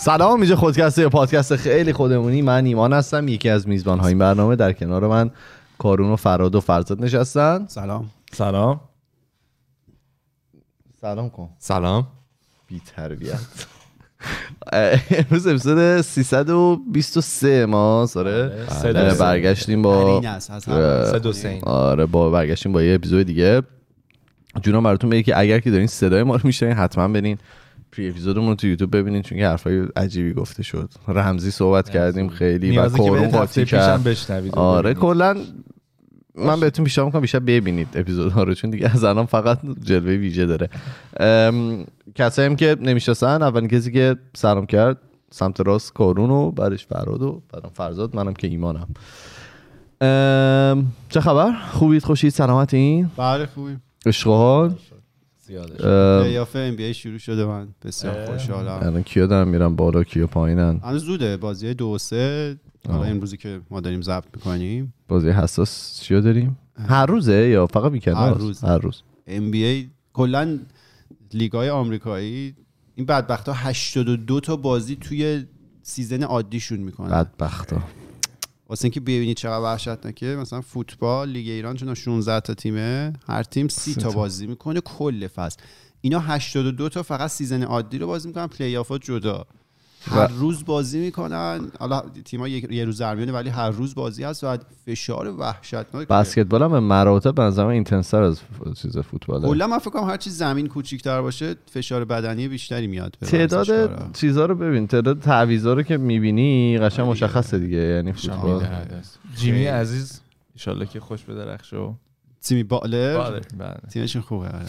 سلام اینجا خودکسته یا پادکست خیلی خودمونی. من ایمان هستم یکی از میزبان های این برنامه. در کنار من کارون و فراد و فرزاد نشستن. سلام. سلام. سلام کن. سلام. بی تربیت. امروز اپیزود 323 ما ساره. برگشتیم با سه این. آره. با برگشتیم با یه اپیزود دیگه. جونم براتون بگه که اگر که دارین صدای ما رو میشنوین حتما برین پری اپیزودمون رو تو یوتیوب ببینین چون که حرفای عجیبی گفته شد. رمزی صحبت کردیم خیلی و کورون قاطی کرد. آره ببینید. کلا من بهتون پیشنهاد می‌کنم بیشتر ببینید اپیزودها رو چون دیگه از الان فقط جلوه ویژه داره. ام، کسایی هم که نمی‌شناسن اولین کسی که سلام کرد سمت راست کارون و بعدش فراد و بعدم فرزاد منم که ایمانم. ام، چه خبر؟ خوبید؟ خوشید؟ سلامتین؟ بله خوبی عشق playoff NBA شروع شده من بسیار. خوشحالم. الان کیا دارن میرن بالا کیا پایینن؟ هنوز زوده بازی دو و سه. حالا. امروزی که ما داریم ضبط می‌کنیم. بازی حساس چیا داریم؟ هر روزه یا فقط weekend هر روز. هر روز. NBA کلا لیگای آمریکایی این بدبخت ها 82 تا بازی توی season عادیشون می‌کنن. بدبختا. واسه اینکه ببینید چقدر وحشتناکه مثلا فوتبال لیگ ایران چون 16 تا تیمه هر تیم 30 تا بازی می‌کنه کل فصل. اینا 82 تا فقط season عادی رو بازی می‌کنن پلی آفات جدا. هر روز بازی می‌کنن. حالا تیم‌ها یک- یه روز درمیانه ولی هر روز بازی هست و فشار وحشتناک بسکتبال هم به مراتب به نظر من intense تر از چیز فوتباله. کلا من فکر کنم هر چی زمین کوچیک‌تر باشه فشار بدنی بیشتری میاد تعداد ورزشکارا. چیزا رو ببین تعداد تعویضا رو که می‌بینی قشنگ مشخصه دیگه یعنی فوتبال. جیمی عزیز ایشالله که خوش بدرخشه تیمی بالر بله. تیمشون خوبه آره.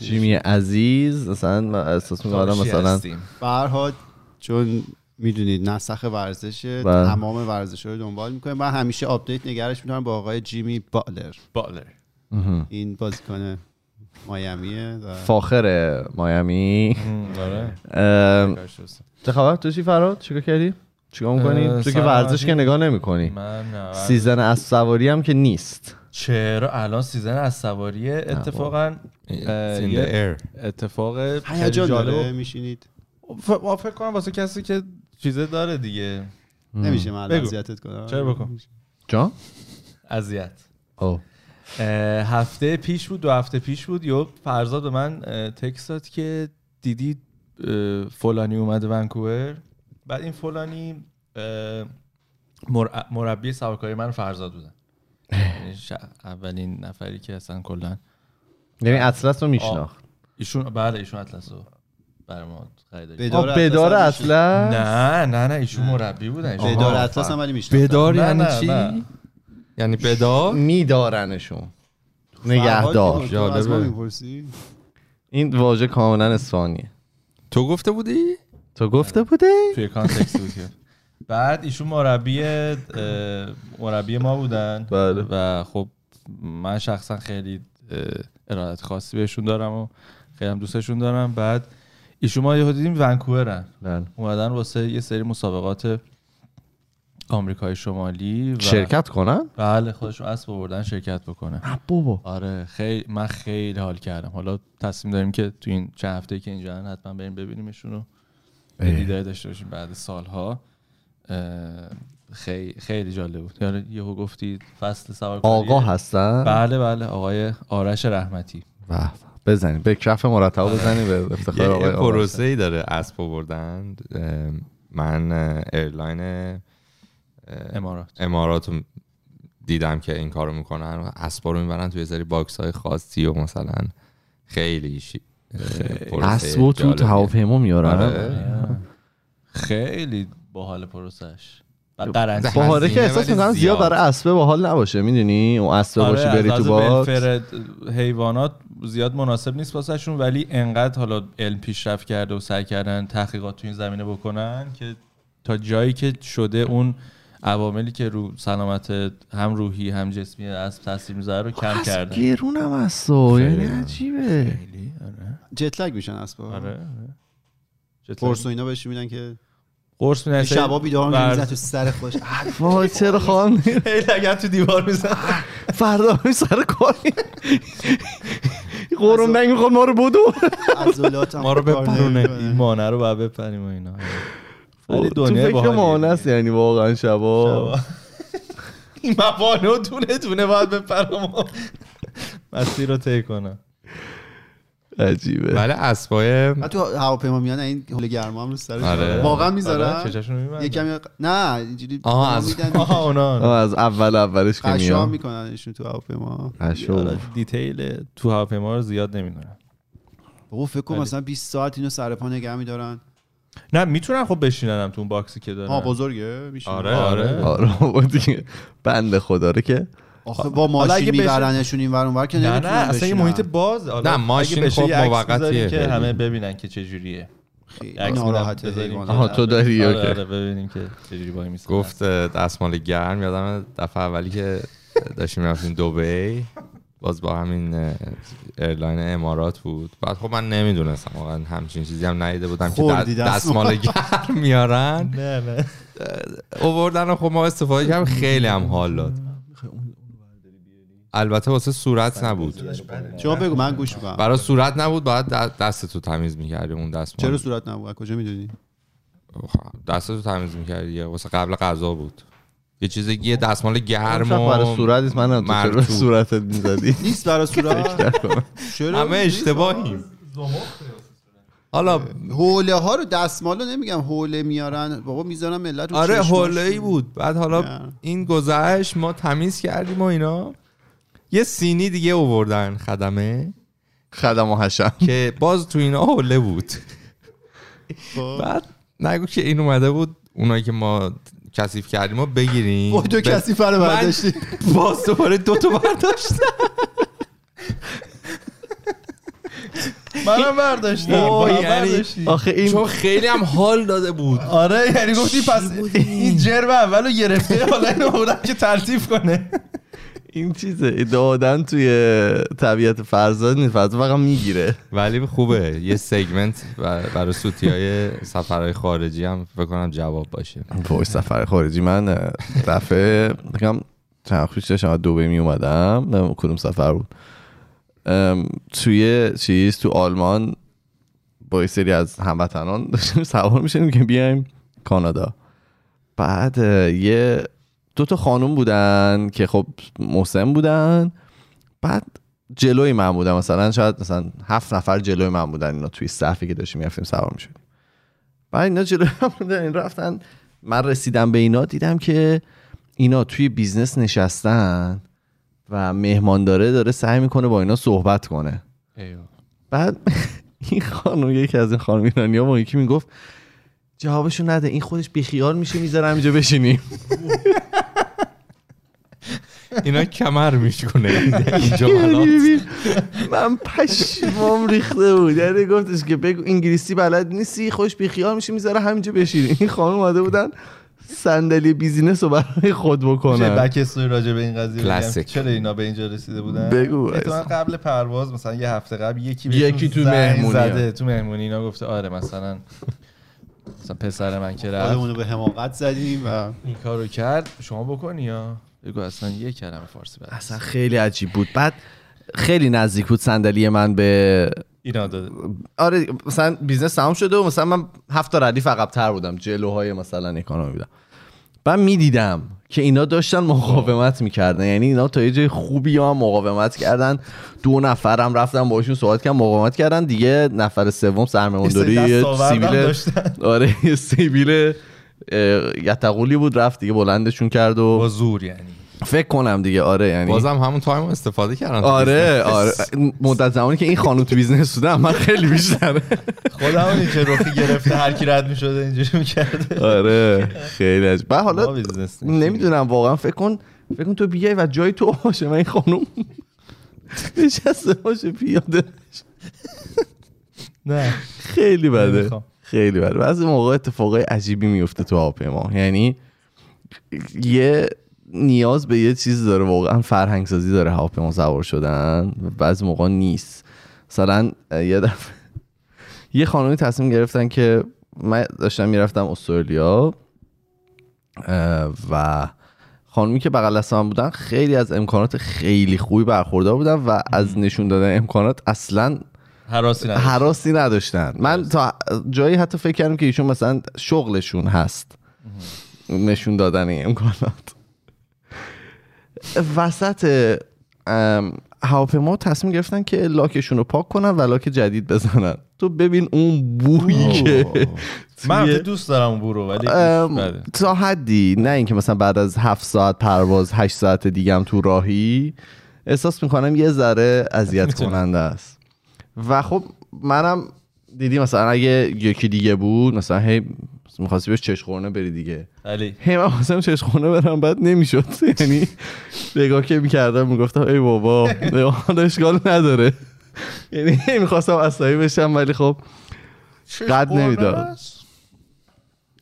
جیمی عزیز مثلا من احساس می‌کنم مثلا. فرهاد چون می‌دونید نسخ ورزشه بله. تمام ورزش رو دنبال می‌کنه من همیشه آپدیت نگرش می‌تونم با آقای جیمی بالر. بالر. این بازیکن مایامیه و فاخر مایامی آره. ام، چه خبر؟ تو چی فراد؟ چیکار کردی؟ چیکار می‌کنی؟ تو که ورزش. که نگاه نمی‌کنی. season اسب سواری هم که نیست. چرا الان season اسب سواریه اتفاقا اه، یه اتفاق هیجان جالب داره میشینید. فکر کنم واسه کسی که چیزه داره دیگه. نمیشه من. اذیتت کنم. چرا بکن. جان؟ اذیت. او هفته پیش بود دو هفته پیش بود یهو فرزاد به من text داد که دیدی فلانی اومده ونکوور؟ بعد این فلانی مربی سوارکاری من فرزاد بودن. اولین نفری که اصلا کلا یعنی اطلس رو میشناخت. ایشون بله ایشون اطلس رو برای ما خریداری بدار اطلس نه نه نه ایشون مربی بودن. ایشون بدار اطلس هم ولی می‌شناسم بدار یعنی نه، چی؟ یعنی بدار؟ میدارنشون. نگهدار. این واژه کاملا اسفانیه تو گفته بودی؟ تو گفته بوده توی کانتکست بود. بعد ایشون مربی مربی ما بودن. بله. و خب من شخصا خیلی ارادت خاصی بهشون دارم و خیلی هم دوستشون دارم. بعد ایشون ما یهو دیدیم ونکوورن. بله. اومدن واسه یه سری مسابقات آمریکای شمالی و شرکت کنن؟ بله خودشون اسب آوردن شرکت بکنه. بابا. آره خیلی من خیلی حال کردم. حالا تصمیم داریم که تو این چند هفته که اینجا حتما بریم ببینیمشون رو. دیدار داشته باشیم بعد سالها. خیلی خیلی جالب بود. یعنی یهو گفتی فصل سوارکاری آقا هستن؟ بله بله آقای آرش رحمتی. و بزنیم به کف مرتب بزنیم به افتخار آقای پروسه ای داره اسب آوردن. من airline امارات. امارات رو دیدم که این کارو می‌کنن اسبا رو می‌برن توی سری box های خاصی و مثلا خیلی شیک اه، پروسه اسب و تو. هواپیما میارن؟ آره. خیلی باحال پروسش بعد قرنطینه باحاله که احساس می‌کنم زیاد. برای اسبه باحال نباشه می‌دونی اون اسبه آره باشی بری از تو welfare حیوانات زیاد مناسب نیست واسهشون ولی انقدر حالا علم پیشرفت کرده و سعی کردن تحقیقات تو این زمینه بکنن که تا جایی که شده اون عواملی که رو سلامت هم روحی هم جسمی اسب تاثیر می‌ذاره رو کم اسب کردن گرون هم هست و. یعنی خیلی. عجیبه آره جت لگ میشن اسبا آره آره. و اینا بهش میدن که قرص میدن شبا بیدار میشه ورز- میزن تو سر خودش وای چرا خواهم هی لگد تو دیوار میزن فردا می سر کاری قرون نمی‌خواد ما رو بدو. ما رو بپرونه. مانه رو باید بپریم و اینا. ولی فکر باحالیه. ماهانه است یعنی واقعا شبا؟ این موانع دونه دونه باید بپرم. مسیر رو طی کنم. عجیبه. ولی اسبای تو هواپیما میان این حول گرما هم رو سرش آره. واقعا آره، می‌ذارن؟ می‌بندن. یه کمی نه اینجوری آها، از- آها اونا آه، از اول اولش که قشا میاد میکننشون تو هواپیما. قشو. آره، دیتیل تو هواپیما رو زیاد نمی‌دونم. بابا فکر کن ولی- مثلا 20 ساعت اینو سر پا نگه میدارن. نه می‌تونن خب بشیننم تو اون باکسی که دارن. ها بزرگه میشه آره آره. آره بابا دیگه بند خدا رو که آخه با حالا ماشین میبرنشون این ور اونور که نه نمی‌تونن نه اصلا یه بشینن. محیط باز حالا نه، ماشین خب موقتیه که خیلی. همه ببینن که خیلی بذاریم حیوانات. که- آها، تو داری، آره اوکی. آره ببینیم که چجوری وای میسن. گفت دستمال گرم. یادم دفعه اولی که داشتیم رفتیم دبی باز با همین ایرلاین امارات بود. بعد خب من نمی‌دونستم واقعا همچین چیزی هم ندیده بودم که دستمال گرم میارن نه نه. اووردن و خب ما استفاده کردیم. خیلی هم حال داد. البته واسه صورت نبود. شما بگو من گوش می‌کنم. برای صورت نبود باید د- دستتو تمیز می‌کردی اون دستمال چرا صورت نبود؟ از کجا می‌دونی؟ دستتو تمیز می‌کردی. واسه قبل غذا بود. یه چیز یه دستمال گرم شاید برای و صورت نیست. من تو چرا. صورتت می‌زدی؟ نیست برای صورت. چرا؟ همه اشتباهیم. حالا حوله ها رو دستمال رو نمیگم. حوله میارن. بابا می‌ذارن ملت رو آره. حوله ای بود. بعد حالا. این گذشت ما تمیز کردیم و اینا. یه سینی دیگه اووردن خدمه. خدم و حشم. که باز تو اینا حوله بود. خب. بعد نگو که این اومده بود اونایی که ما کثیف کردیم و بگیریم. اوه، تو ب- کسی فرو من برداشتی. باز دوباره دو تا برداشتم. منم برداشتم. با یعنی-. آخه این چون خیلی هم حال داده بود. آره یعنی گفتی پس این جرم اولو گرفته حالا اینو بودم که تلطیف کنه. این چیزه دادن توی طبیعت فرزاد نیست فرزاد فقط می‌گیره. ولی خوبه یه سگمنت بر- برای سوتی های سفرهای خارجی هم فکر کنم جواب باشه. وای سفر خارجی من دفعه بگم چند خوش داشتم دوبه می اومدم نمی‌دونم کدوم سفر بود. توی چیز تو آلمان با یه سری از هموطنان داشتیم سوار میشنیم که بیایم کانادا. بعد یه دو تا خانوم بودن که خب محسن بودن. بعد جلوی من بودن. مثلا شاید مثلا هفت نفر جلوی من بودن اینا توی صفی که داشتیم می‌رفتیم سوار می‌شدیم. بعد اینا جلوی من بودن این رفتن. من رسیدم به اینا دیدم که اینا توی business نشستن و مهمانداره داره سعی می‌کنه با اینا صحبت کنه. بعد این خانم یکی از این خانم ایرانی ها با یکی می‌گفت جوابشو نده این خودش بیخیال میشه می‌ذارم اینجا بشینیم. اینا کمر میشکنه این جملات یعنی من پشمام ریخته بود. یعنی گفتش که بگو انگلیسی بلد نیستی خوش بیخیال میشه می‌ذاره همینجا بشینی. این خانم اومده بودن صندلی بیزینس رو برای خود بکنن. بک استوری راجع به این قضیه بگم؟ کلاسیک. چرا اینا به اینجا رسیده بودن؟ بگو. قبل پرواز مثلا یه هفته قبل یکی یکی تو مهمونی. زده. تو مهمونی. اینا گفته آره مثلا مثلا پسر من که رفت. به حماقت زدیم و این کارو کرد. شما بکنی یا؟ بگو اصلا یه کلمه فارسی بلد اصلا خیلی عجیب بود. بعد خیلی نزدیک بود صندلی من به اینا داده. آره مثلا بیزنس تمام شده و مثلا من هفت تا ردیف عقب‌تر بودم جلوهای مثلا اکانومی بودم. بعد می‌دیدم که اینا داشتن مقاومت می‌کردن. یعنی اینا تا یه جای خوبی هم مقاومت کردن. دو نفرم رفتن باشون صحبت کردن مقاومت کردن. دیگه نفر سوم سرمایه‌گذاری سیبیل داشتن. آره یه سیبیل یه‌قولی بود رفت دیگه بلندشون کرد و با زور یعنی. فکر کنم دیگه آره یعنی بازم همون تایم استفاده کردن آره. آره. مدت زمانی که این خانم تو بیزنس بوده من خیلی بیشتره. خودم اونی که رخی گرفته هر کی رد می‌شده اینجوری می‌کرده آره خیلی عجب بعد حالا. نمی‌دونم واقعا فکر کن فکر کن تو بیای و جای تو باشه من این خانم نشسته باشه پیاده نه. خیلی بده. خیلی بده بعضی موقع اتفاقای عجیبی میفته تو هواپیما. یعنی یه نیاز به یه چیز داره واقعا فرهنگ سازی داره هواپیما سوار شدن. بعضی موقع نیست. مثلا یه دفعه یه خانمی تصمیم گرفتن که من داشتم می‌رفتم استرالیا و خانومی که بغل دست من بودن خیلی از امکانات خیلی خوبی برخوردار بودن و از نشون دادن امکانات اصلا حراسی نداشت. حراسی نداشتن. من تا جایی حتی فکر کردم که ایشون مثلا شغلشون هست. نشون دادن این امکانات. وسط هواپیما تصمیم گرفتن که لاکشون رو پاک کنن و لاک جدید بزنن. تو ببین اون بویی که من دوست دارم اون برو ولی. تا حدی نه اینکه مثلا بعد از هفت ساعت پرواز هشت ساعت دیگه هم تو راهی احساس می‌کنم یه ذره اذیت. کننده است. و خب منم دیدی مثلا اگه یکی دیگه بود مثلا هی می‌خواستی بهش چشخورنه بری دیگه. علی. هی من خواستم چشخورنه برم بعد نمی‌شد. یعنی نگاه که می‌کردم می‌گفتم ای بابا حالا اشکال نداره. یعنی می‌خواستم عصبی بشم ولی خب قد نمی‌داد.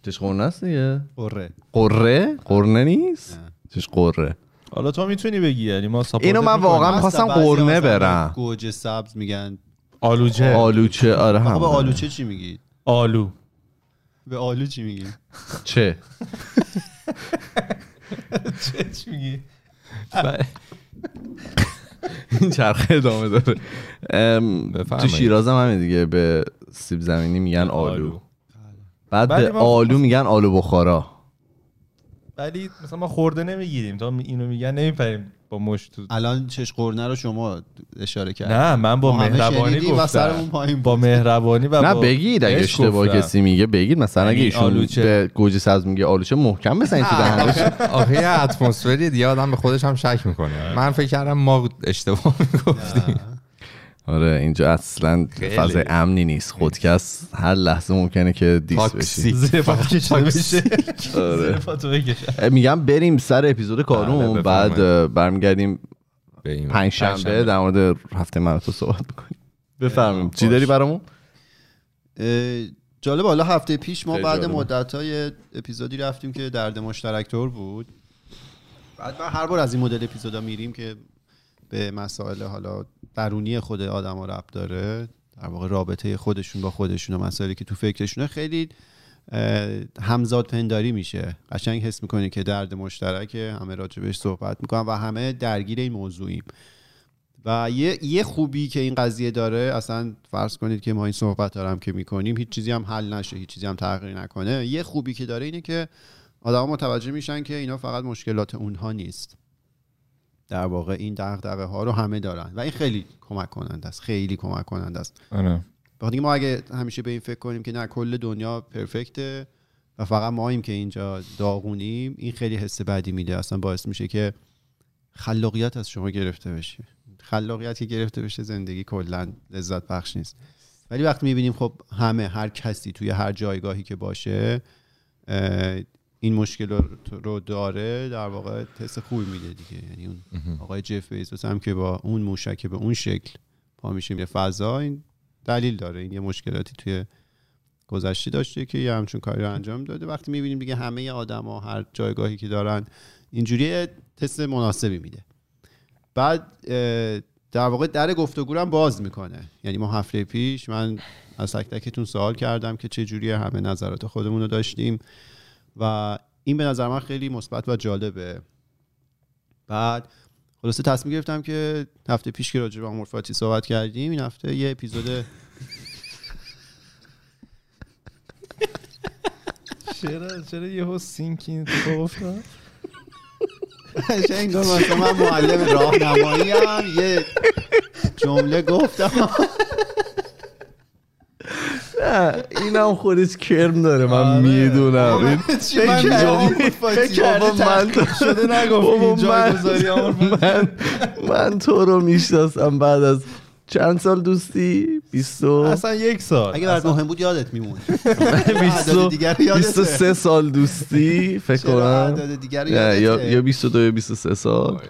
چشخورنه است دیگه. قره. قره؟ قرنه نیست؟ چش قره. حالا تو می‌تونی بگی یعنی ما ساپورت اینو من. واقعا می‌خواستم قرنه برم. گوجه سبز میگن آلوچه. آلوچه آره هم به آلوچه چی میگی؟ آلو. به آلو چی میگی؟ چه؟ چه چی میگی؟ این چرخه ادامه داره. تو. شیراز هم همین دیگه به سیب زمینی میگن آلو. آلو. بعد به آلو میگن آلو بخارا ولی مثلا ما خورده نمی‌گیریم. تا اینو میگن نمیپریم با مشت الان چش قرنه رو شما اشاره کردید. نه من با مهربانی گفتم. پایین با. مهربانی و نه بگید اگه اشتباه. کسی میگه بگید. مثلا اگه یعنی ایشون آلوچه. به گوجه سبز میگه آلوچه محکم بزنید تو دهنش. آخه یه اتمسفری دیگه آدم به خودش هم شک می‌کنه. من فکر کردم ما اشتباه می‌گفتیم. آره اینجا اصلا. فضای امنی نیست خودکس هر لحظه ممکنه که دیس بشی آره. میگم بریم سر اپیزود کارون بله، بعد بفرمایید. اه، برمیگردیم. پنج شنبه در مورد هفته من تو صحبت می‌کنیم بفرمیم چی. داری برامون جالب حالا هفته پیش ما بعد. مدت های اپیزودی رفتیم که درد مشترک طور بود بعد من هر بار از این مدل اپیزودا میریم که به مسائل حالا درونی خود آدم ها ربط داره در واقع رابطه خودشون با خودشون و مسائلی که تو فکرشونه خیلی همزاد پنداری میشه. قشنگ حس می‌کنی که درد مشترکه همه راجبش صحبت می‌کنن و همه درگیر این موضوعیم. و یه, یه خوبی که این قضیه داره اصلا فرض کنید که ما این صحبت دارم که می‌کنیم هیچ چیزی هم حل نشه هیچ چیزی هم تغییر نکنه. یه خوبی که داره اینه که آدما متوجه میشن که اینا فقط مشکلات اونها نیست. در واقع این دغدغه ها رو همه دارن. و این خیلی کمک کننده است. خیلی کمک کننده است. آره. ما اگه همیشه به این فکر کنیم که نه کل دنیا پرفکته و فقط ماییم که اینجا داغونیم این خیلی حس بدی میده. اصلا باعث میشه که خلاقیت از شما گرفته بشه خلاقیت که گرفته بشه زندگی کلا لذت بخش نیست. ولی وقتی می‌بینیم خب همه هر کسی توی هر جایگاهی که باشه این مشکل رو- داره در واقع حس خوبی میده دیگه. یعنی اون آقای جف بیزوس هم که با اون موشک به اون شکل پا میشه میره فضا این دلیل داره. این یه مشکلاتی توی گذشته داشته که یه همچون کاری رو انجام داده. وقتی می‌بینیم دیگه همه آدما هر جایگاهی که دارن اینجوری تست مناسبی میده. بعد در واقع در گفتگو هم باز می‌کنه. یعنی ما هفته پیش من از تک تکتون سوال کردم که چه جوریه همه نظرات خودمون رو داشتیم. و این به نظر من خیلی مثبت و جالبه. بعد خلاصه تصمیم گرفتم که هفته پیش که راجع به امور فاتی صحبت کردیم این هفته یه اپیزود چرا چرا یهو سینکین تو افتاد؟ انگار مثلا من معلم راهنمایی هم یه جمله گفتم. نه این هم خودش کرم داره من آره. می‌دونم. این من من من, امور من, من تو رو می‌شناسم بعد از چند سال دوستی؟ بیستو اصلا یک سال. اگه برات مهم بود یادت میمون بیستو دیگر رو یادته. بیست و سه سال دوستی فکر کنم. یا یادته؟ یا 22 یا 23 سال. اه،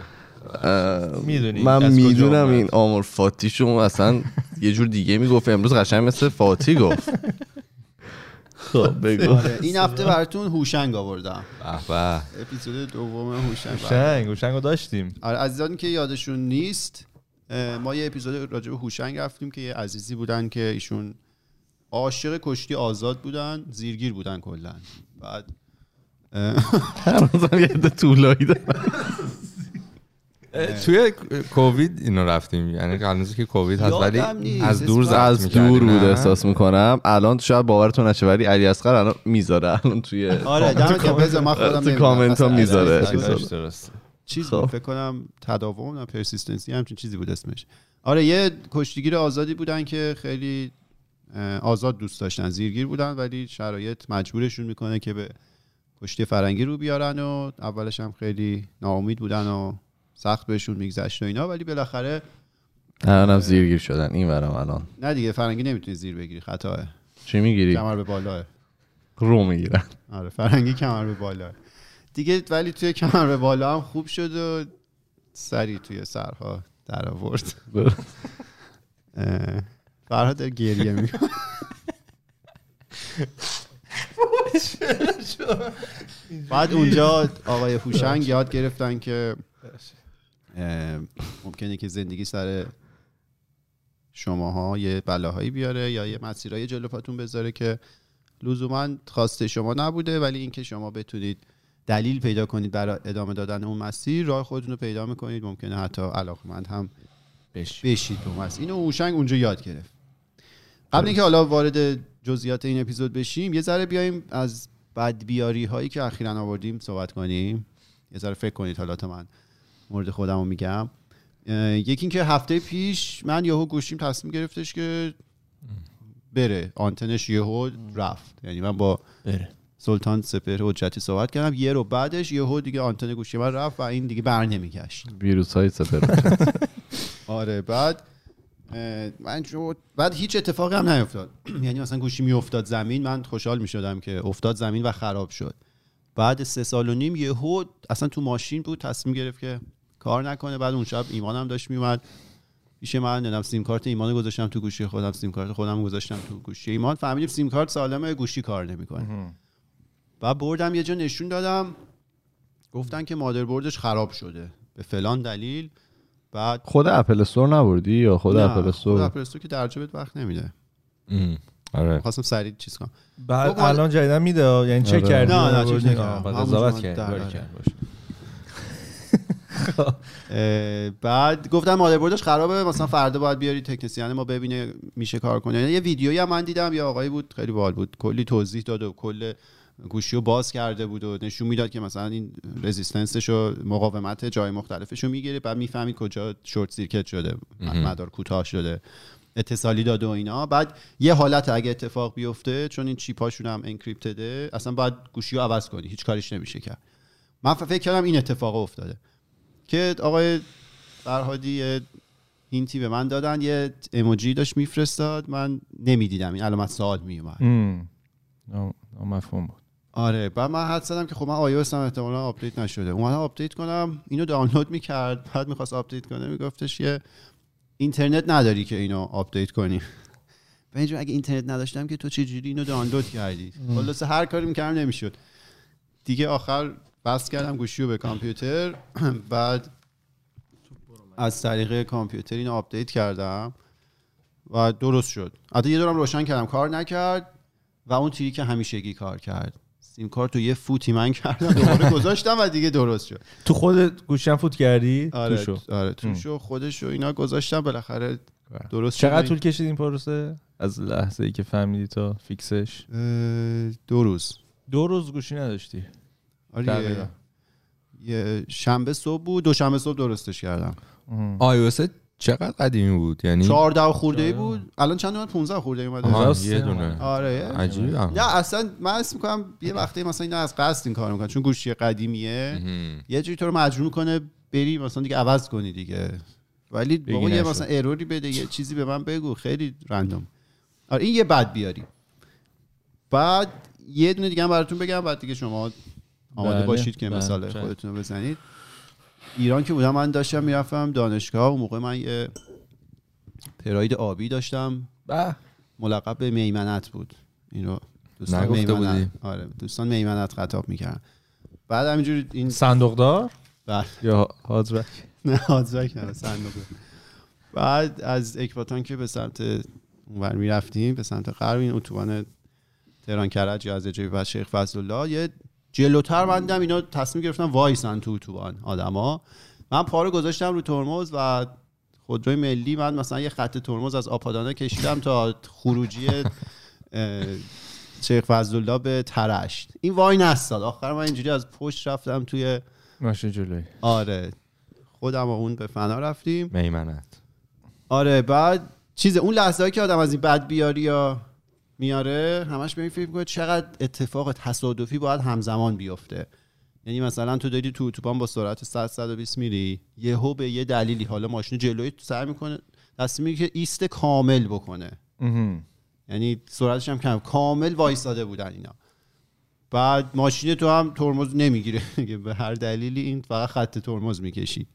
می‌دونی من می‌دونم. این آمور فاتیشو اصلا یه جور دیگه می‌گفت. امروز قشنگ مثل فاتی گفت. خب بگو. آره، این هفته براتون هوشنگ آوردم. به به. اپیزود دوم هوشنگ شنگ شنگو داشتیم. آره عزیزانی که یادشون نیست ما یه اپیزود راجع به هوشنگ رفتیم که یه عزیزی بودن که ایشون عاشق کشتی آزاد بودن زیرگیر بودن کلا. بعد هر روزم یه طولایی دارم توی کووید اینو رفتیم یعنی هنوز که کووید هست ولی. از دور از دور بود؟ احساس می‌کنم الان شاید باورتون نشه ولی علی اصغر الان می‌ذاره الان توی آره دمت گرم بذار من خودم تو. کامنت ها می‌ذاره چیز خب. بود فکر کنم تداوم نه پرسیستنسی همچین چیزی بود اسمش آره یه کشتیگیر آزادی بودن که خیلی آزاد دوست داشتن زیرگیر بودن ولی شرایط مجبورشون می‌کنه که به کشتی فرنگی رو بیارن و اولش هم خیلی ناامید بودن و سخت بهشون میگذشت و اینا ولی بالاخره الان هم زیرگیر شدن. این ورم الان. نه دیگه فرنگی نمی‌تونی زیر بگیری خطاه چی می‌گیری؟ کمر به بالاه. رو می‌گیرن. آره فرنگی کمر به بالا دیگه ولی توی کمر به بالا هم خوب شد و سری توی سرها در آورد. فرهاد داره گریه می بعد اونجا آقای هوشنگ یاد گرفتن که ممکنه که زندگی سر شماها یه بلاهایی بیاره یا یه مسیرهای جلو پاتون بذاره که لزوما خواسته شما نبوده ولی اینکه شما بتونید دلیل پیدا کنید برای ادامه دادن اون مسیر راه خودتون رو پیدا می‌کنید. ممکنه حتی علاقمند هم بشید. به مسیر. اینو هوشنگ اونجا یاد گرفت. قبل اینکه حالا وارد جزئیات این اپیزود بشیم یه ذره بیایم از بدبیاری هایی که اخیرا آوردیم صحبت کنیم. یه ذره فکر کنید حالا تا من. مورد خودم رو میگم یکی اینکه هفته پیش من یهو گوشیم تصمیم گرفتش که بره. آنتنش یهو رفت. یعنی من با بره. سلطان سپهر حجتی صحبت کردم. یه رو بعدش یهو دیگه آنتن گوشی من رفت و این دیگه بر نمیگشت. ویروس های سپر آره بعد من شد بعد هیچ اتفاقی هم نیفتاد. یعنی مثلا گوشی میافتاد زمین من خوشحال می‌شدم که افتاد زمین و خراب شد. بعد سه سال و نیم یهو اصلا تو ماشین بود تصمیم گرفت که کار نکنه. بعد اون شب ایمانم داشت میومد پیش من نمی‌دونم سیم کارت ایمان گذاشتم تو گوشی خودم سیم کارت خودم گذاشتم تو گوشی. ایمان فهمیدیم سیم کارت سالمه گوشی کار نمی‌کنه. بعد بردم یه جا نشون دادم. گفتن که مادربردش خراب شده. به فلان دلیل. بعد خود اپل استور نبردی یا خود نه، اپل خود استور اپل استور که درجا بهت وقت نمیده. آره. خواستم سریع چیز کنم. بعد خب، حالا- الان جدیدن میده. یعنی چک آره. کردی؟ نه، نه،؟ چک نکردم. بعد زمان کردی در- باری آره. کرد، باش. اه، بعد گفتم مادربردش خرابه مثلا فردا باید بیاری تکنسین ما ببینه میشه کار کنه. یعنی یه ویدیویی هم من دیدم یه آقایی بود خیلی باحال بود. کلی توضیح داد و کل گوشی رو باز کرده بود و نشون می‌داد که مثلا این رزिस्टنسش و مقاومت جای مختلفش رو می‌گیره. بعد می‌فهمید کجا شورت سیرکت شده مدار کوتاه شده اتصالی داده و اینا. بعد یه حالت اگه اتفاق بیفته چون این چیپاشون هم انکریپتده اصلا باید گوشی رو عوض کنی هیچ کاریش نمیشه کرد. من فکر کردم این اتفاق افتاده. که آقای فرهادی یه هینتی به من دادن یه اموجی داشت میفرستاد. من نمی‌دیدم. این علامت سوال میومد. ام. آه، آه، مفهوم بود. آره. بعد من حدس زدم که خب من iOS هم احتمالا آپدیت نشده. اومدم آپدیت کنم. اینو دانلود می‌کرد. بعد می‌خواست آپدیت کنه. میگفتش که اینترنت نداری که اینو آپدیت کنی. به اینجا اگه اینترنت نداشتم که تو چجوری اینو دانلود کردی؟ خلاصه هر کاری می‌کردم نمی‌شد. دیگه آخر بس کردم گوشی رو به کامپیوتر. بعد از طریق کامپیوتر اینو آپدیت کردم و درست شد. حتی یه دورم روشن کردم. کار نکرد و اون تیری که همیشگی کار کرد. سیم کارت رو یه فوتی من کردم دوباره گذاشتم و دیگه درست شد. تو خود گوشم فوت کردی؟ آره توشو. آره توشو خودش رو اینا گذاشتم. بالاخره درست چقدر طول کشید این پروسه از لحظه ای که فهمیدی تا فیکسش؟ دو روز. دو روز گوشی نداشتی. آره. یه, شنبه صبح بود دو شنبه صبح درستش کردم. آیوس چقدر قدیمی بود؟ یعنی 14 خورده ای بود. الان چند اومد 15 خورده ای اومده یه دونه. آره. یه- عجیب نه اصلا من اسم می‌کنم یه وقتی مثلا اینا از قصد این کار می‌کنن چون گوشی قدیمیه. یه جوری تو رو مجبور کنه بری مثلا دیگه عوض کنی دیگه. ولی بابا یه. مثلا اروری بده یه چیزی به من بگو. خیلی رندوم آره این یه بد بیاری. بعد یه دونه دیگه هم براتون بگم بعد دیگه شما آماده بله، باشید که بله، مثال بله. خودتون رو بزنید. ایران که بودم من داشتم می‌رفتم دانشگاه. اون موقع من یه پراید آبی داشتم. به. ملقب به میمنت بود. اینو دوستان نگفته میمنت. بودی؟ آره دوستان میمنت خطاب می‌کردن. بعد همینجوری این صندوق‌دار؟ بله. یا هاچبک؟ نه هاچبک نه صندوق. بعد از اکباتان که به سمت اونور می‌رفتیم به سمت غرب این اتوبان تهران کرج یا از جای شیخ فضل الله یه جلوتر من دیدم اینا تصمیم گرفتن وایسن تو اتوبان آدما. من پا رو گذاشتم رو ترمز و خودروی ملی من مثلا یه خط ترمز از آپادانه کشیدم تا خروجی شیخ فضلالله به ترشت. این وای نستاد. آخر من اینجوری از پشت رفتم توی ماشین جلوی. آره. خودم و اون به فنا رفتیم. میمنت. آره بعد چیز اون لحظه که آدم از این بد بیاری یا میاره همش به این فکر می‌کنه چقدر اتفاق تصادفی باید همزمان بیفته. یعنی مثلا تو داری تو اتوبان با سرعت 100 120 میری یهو به یه دلیلی حالا ماشین جلوی سعی می‌کنه تصمیم می‌گیره که ایست کامل بکنه. یعنی سرعتش هم کم کامل وایساده بودن اینا. بعد ماشین تو هم ترمز نمی‌گیره که به هر دلیلی این فقط خط ترمز می‌کشی.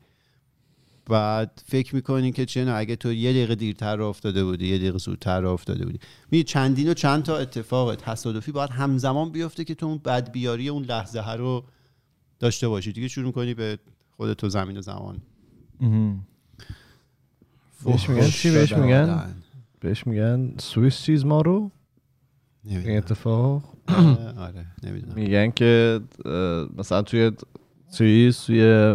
بعد فکر می‌کنی که چه نه اگه تو یه دقیقه دیرتر راه افتاده بودی یه دقیقه زودتر راه افتاده بودی. می چندین و چند تا اتفاق تصادفی باید همزمان بیفته که تو اون بدبیاری اون لحظه ها رو داشته باشی. دیگه شروع می‌کنی به خودت تو زمین و زمان. بهش میگن چی بهش میگن؟ بهش میگن Swiss cheese ما رو؟ این اتفاق؟ آره نمی‌دونم. میگن که مثلا توی سوئیس توی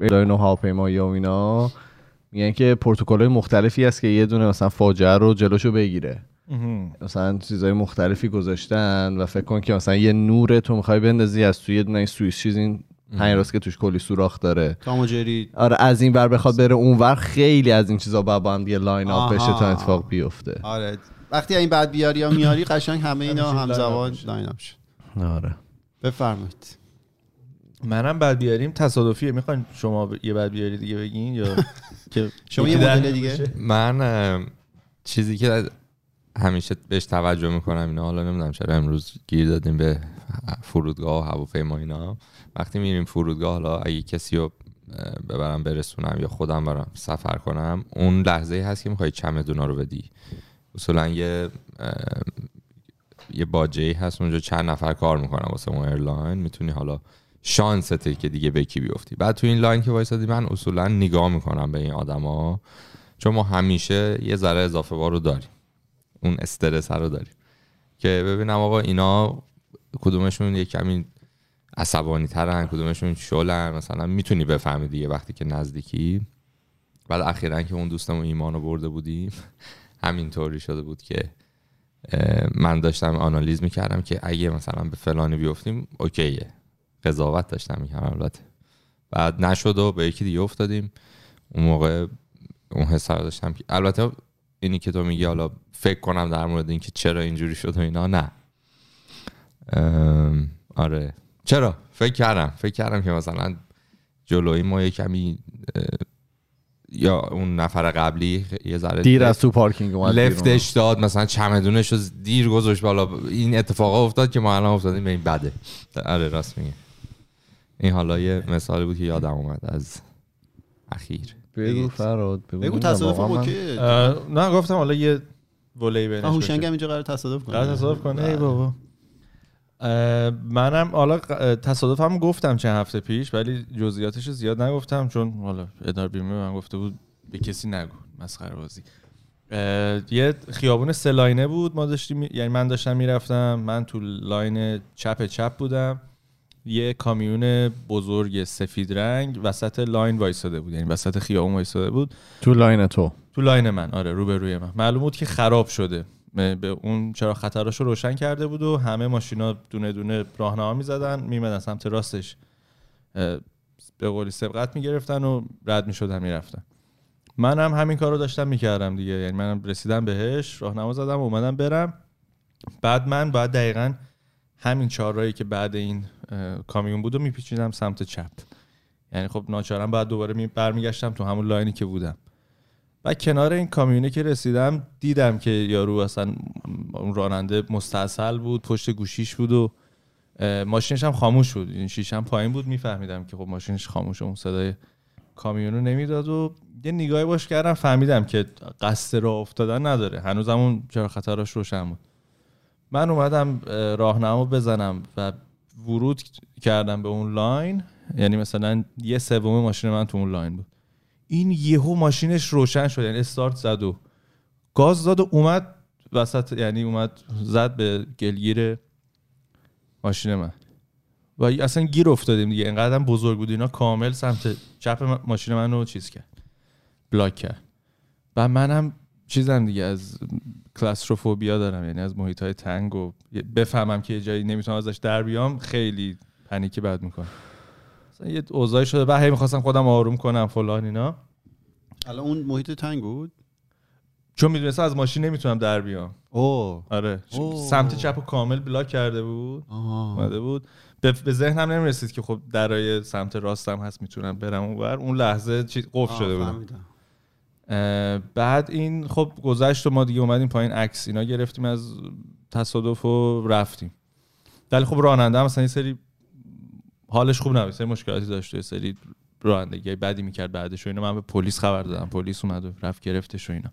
ایرلاین و هواپیمایی و اینا میگن که پروتکل مختلفی هست که یه دونه مثلا فاجعه رو جلوشو بگیره. مثلا چیزای مختلفی گذاشتن و فکر کن که مثلا یه نور تو می‌خوای بندازی از توی یه دونه این Swiss cheese این پنج راست که توش کلی سوراخ داره. تام و جری. آره از این ور بخواد بره اون ور خیلی از این چیزا با هم دیگه line up بشه. تا اتفاق بیفته. آره. وقتی این بدبیاری یا میاری قشنگ همه اینا همزمان line up میشه. line up شد آره. بفرمایید. منم بعد بیاریم. تصادفیه. می‌خواین شما ب- یه بعد بیاری دیگه بگین یا که شما یه مدل دیگه؟ من چیزی که همیشه بهش توجه می‌کنم اینا حالا نمی‌دونم چرا امروز گیر دادیم به فرودگاه و هواپیما اینا. وقتی میریم فرودگاه حالا اگه کسی رو ببرم برسونم یا خودم برم سفر کنم اون لحظه ای هست که می‌خوای چمدونا رو بدی. اصولا یه یه باجه ای هست اونجا چند نفر کار می‌کنن واسه اون ایرلاین می‌تونی حالا شانسته که دیگه به کی بیفتی. بعد تو این لاین که وایسادی من اصولا نگاه می‌کنم به این آدما چون ما همیشه یه ذره اضافه بار رو داریم. اون استرس رو داریم. که ببینم آقا اینا کدومشون یه کمی عصبانی ترن کدومشون شلن مثلا می‌تونی بفهمی دیگه وقتی که نزدیکی. بعد اخیرا که اون دوستمون ایمان رو برده بودیم همینطوری شده بود که من داشتم آنالیز می‌کردم که اگه مثلا به فلانی بیفتیم اوکیه. قضاوت داشتم می‌کردم البته. بعد نشد و به یکی دیگه افتادیم. اون موقع اون حس رو داشتم که البته اینی که تو میگی حالا فکر کنم در مورد اینکه چرا اینجوری شد و اینا نه. آره. چرا؟ فکر کردم. فکر کردم که مثلا جلوی ما یه کمی یا اون نفر قبلی یه ذره دیر از تو پارکینگ اومد. لفتش داد مثلا چمدونش رو دیر گذاشت بالا. این اتفاقا افتاد که ما الان افتادیم به این بده. آره راست میگه. این حالا یه مثالی بود که یادم اومد از اخیر. بگو فراد بگو, تصادف اوکی اه، نه گفتم حالا یه ولی بینش آه، هوشنگ. هم اینجا قرار تصادف کنه. قرار تصادف کنه؟ ای بله. بابا. اه، منم حالا تصادف هم گفتم چند هفته پیش ولی جزئیاتش زیاد نگفتم چون حالا ادار بیمه من گفته بود به کسی نگو مسخره بازی. یه خیابون سه لاینه بود ما داشتیم یعنی من داشتم می‌رفتم من تو لاین چپ چپ بودم. یه کامیون بزرگ سفید رنگ وسط لاین وایساده بود. یعنی وسط خیابون وایساده بود. تو لاین تو. تو لاین من. آره روبروی من. معلوم بود که خراب شده. به اون چراغ خطراشو روشن کرده بود و همه ماشینا دونه دونه راهنما می‌زدن میمدن سمت راستش. به قولی سبقت می‌گرفتن و رد می‌شدن می‌رفتن. منم همین کار رو داشتم می‌کردم دیگه. یعنی منم رسیدم بهش راهنما زدم و اومدم برم. بعد من بعد دقیقا همین چهارراهی که بعد این کامیون بود و میپیچیدم سمت چپ. یعنی خب ناچارم بعد دوباره می- برمیگشتم تو همون لاینی که بودم. و کنار این کامیونه که رسیدم دیدم که یارو اصلا اون راننده مستاصل بود پشت گوشیش بود و ماشینش هم خاموش بود. این هم پایین بود میفهمیدم که خب ماشینش خاموشه اون صدای کامیون رو نمی‌داد و یه نگاهی باش کردم فهمیدم که قصد راه افتادن نداره. هنوز اون چراغ خطراش روشن بود. من اومدم اه، راهنما بزنم و ورود کردم به اون لاین یعنی مثلا یه سوم ماشین من تو اون لاین بود. این یهو ماشینش روشن شد یعنی استارت زد و گاز داد و اومد وسط یعنی اومد زد به گلگیر ماشین من. و اصلا گیر افتادیم دیگه اینقدر هم بزرگ بود اینا کامل سمت چپ ماشین منو چیز کرد بلاک کرد. و منم چیزم دیگه از کلاستروفوبیا دارم یعنی از محیط های تنگ و بفهمم که یه جایی نمی‌تونم ازش در بیام خیلی پنیکی بد می‌کنه. مثلا یه اوضاعی شده. بعد هی می‌خواستم خودم آروم کنم فلان اینا. الان اون محیط تنگ بود؟ چون می‌دونستم از ماشین نمی‌تونم در بیام. اوه. آره. اوه. سمت چپ و کامل بلاک کرده بود. اومده بود. به, ذهنم نمی‌رسید که خب درای سمت راستم هست می‌تونم برم اونور. اون لحظه چی قفل شده. اه، بعد این خب گذشت و ما دیگه اومدیم پایین عکس اینا گرفتیم از تصادف و رفتیم. ولی خب راننده مثلا یه سری حالش خوب نبود سری مشکلاتی داشت یه سری رانندگی بدی می‌کرد بعدش و اینا. من به پلیس خبر دادم پلیس اومد و رفت گرفتش و اینا.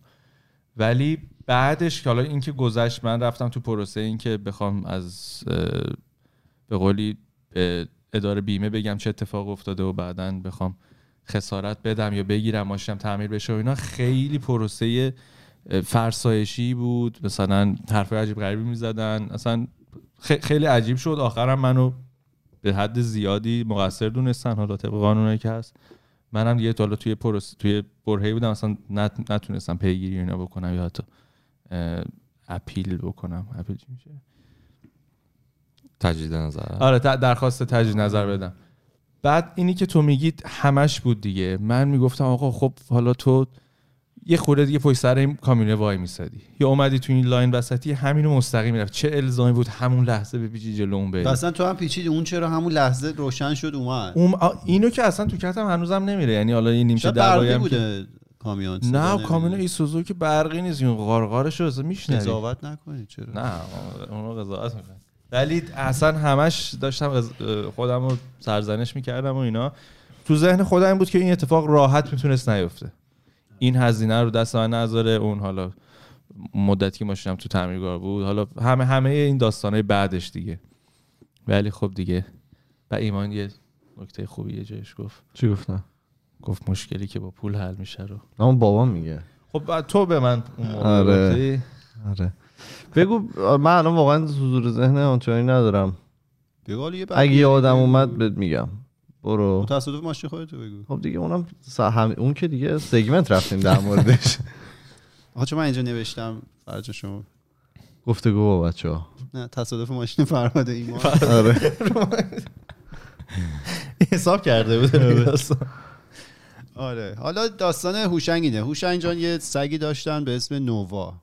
ولی بعدش که حالا اینکه گذشت من رفتم تو پروسه اینکه بخوام از به قولی اداره بیمه بگم چه اتفاق افتاده و بعدا بخوام خسارت بدم یا بگیرم ماشینم تعمیر بشه و اینا خیلی پروسه فرسایشی بود. مثلا حرف عجیب غریبی می‌زدن. اصلا خیلی عجیب شد. آخرم منو به حد زیادی مقصر دونستن. حالا طبق قانونی که هست. منم دیگه تا حالا توی process توی برهه‌ای بودم. اصلا نت... نتونستم پیگیری اینا بکنم یا حتی appeal بکنم. appeal چی میشه؟ تجدید نظر. آره درخواست تجدید نظر بدم. بعد اینی که تو میگید همش بود دیگه. من می‌گفتم آقا خب حالا تو یه خورده دیگه پشت سر این کامیونه وای میسادی. یا اومدی تو این لاین وسطی همینو مستقیم می‌رفت. چه الزامی بود همون لحظه بپیچی جلو اون بری اصلا تو هم پیچیدی. اون چرا همون لحظه روشن شد اومد؟ اون اینو که اصلا تو کتم هنوزم نمیره. یعنی حالا این نیمچه که- بوده کامیون نه. کامیون ایسوزو که برقی نیست. این قارقارش رو میشنوی. قضاوت نکنید چرا؟ نه اونو قضاوت می‌کنه ولی اصلا همش داشتم خودم رو سرزنش می‌کردم و اینا. تو ذهن خودم این بود که این اتفاق راحت می‌تونست نیفته. این هزینه رو دست من نذاره اون حالا مدتی که ماشینم تو تعمیرگاه بود. حالا همه همه این داستانهای بعدش دیگه. ولی خب دیگه و ایمان یه نکته خوبی یه جایش گفت. چی گفتم گفت مشکلی که با پول حل میشه رو. نه اون بابام میگه. خب تو به من اون آره. آره. بگو من الان واقعا حضور ذهن آنچنانی ندارم. بگو یه اگه یه آدم بگو. اومد بهت میگم. برو. تصادف ماشین خودتو بگو. خب دیگه اونم هم... اون که دیگه سگمنت رفتیم در موردش. آقا چون من اینجا نوشتم فرج شما. گفتگو با بچه ها نه تصادف ماشین فرهاد ایمان. آره. حساب کرده بود. داستان. آره. حالا داستان هوشنگ اینه هوشنگ جان یه سگی داشتن به اسم نووا.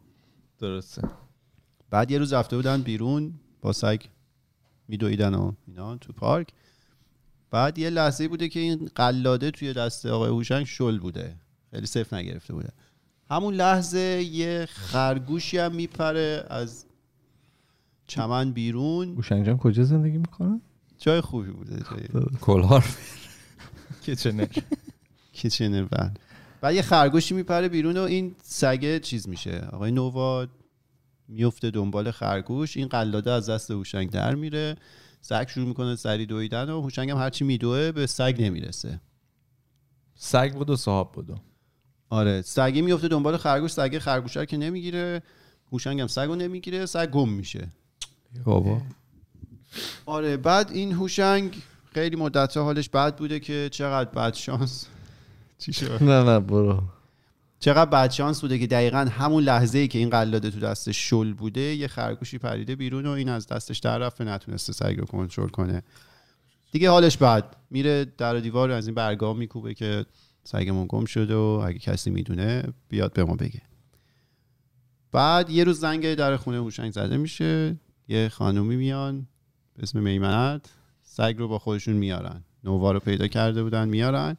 درسته. بعد یه روز رفته بودن بیرون با سگ میدویدن و اینا تو پارک. بعد یه لحظه بوده که این قلاده توی دست آقای هوشنگ شل بوده. خیلی صف نگرفته بوده. همون لحظه یه خرگوشی هم میپره از چمن بیرون. گوشنگ جان کجا زندگی می‌کنه؟ جای خوبی بوده. جای کلهار. کچنر کیچنر بند بعد یه خرگوشی میپره بیرون و این سگه چیز میشه. آقای نووا میفته دنبال خرگوش. این قلاده از دست هوشنگ در میره. سگ شروع می‌کنه سری دویدن و هوشنگ هم هرچی میدوه به سگ نمی‌رسه. سگ بود و صاحب بود. آره سگه میفته دنبال خرگوش. سگه خرگوشه رو که نمی‌گیره. هوشنگ هم سگ رو نمی‌گیره. سگ گم میشه. بابا. آره بعد این هوشنگ خیلی مدت حالش بد بوده که چقدر بد شانس. چی شد؟ نه نه برو. چقدر بدشانس بوده که دقیقا همون لحظه ای که این قلاده تو دستش شل بوده یه خرگوشی پریده بیرون و این از دستش در رفته نتونسته سگ رو کنترل کنه. دیگه حالش بد. میره در و دیوار از این برگاه میکوبه که سگمون گم شده و اگه کسی می‌دونه بیاد به ما بگه. بعد یه روز زنگ در خونه هوشنگ زده میشه. یه خانومی میان. به اسم میمنت. سگ رو با خودشون میارن. نووا رو پیدا کرده بودن میارن.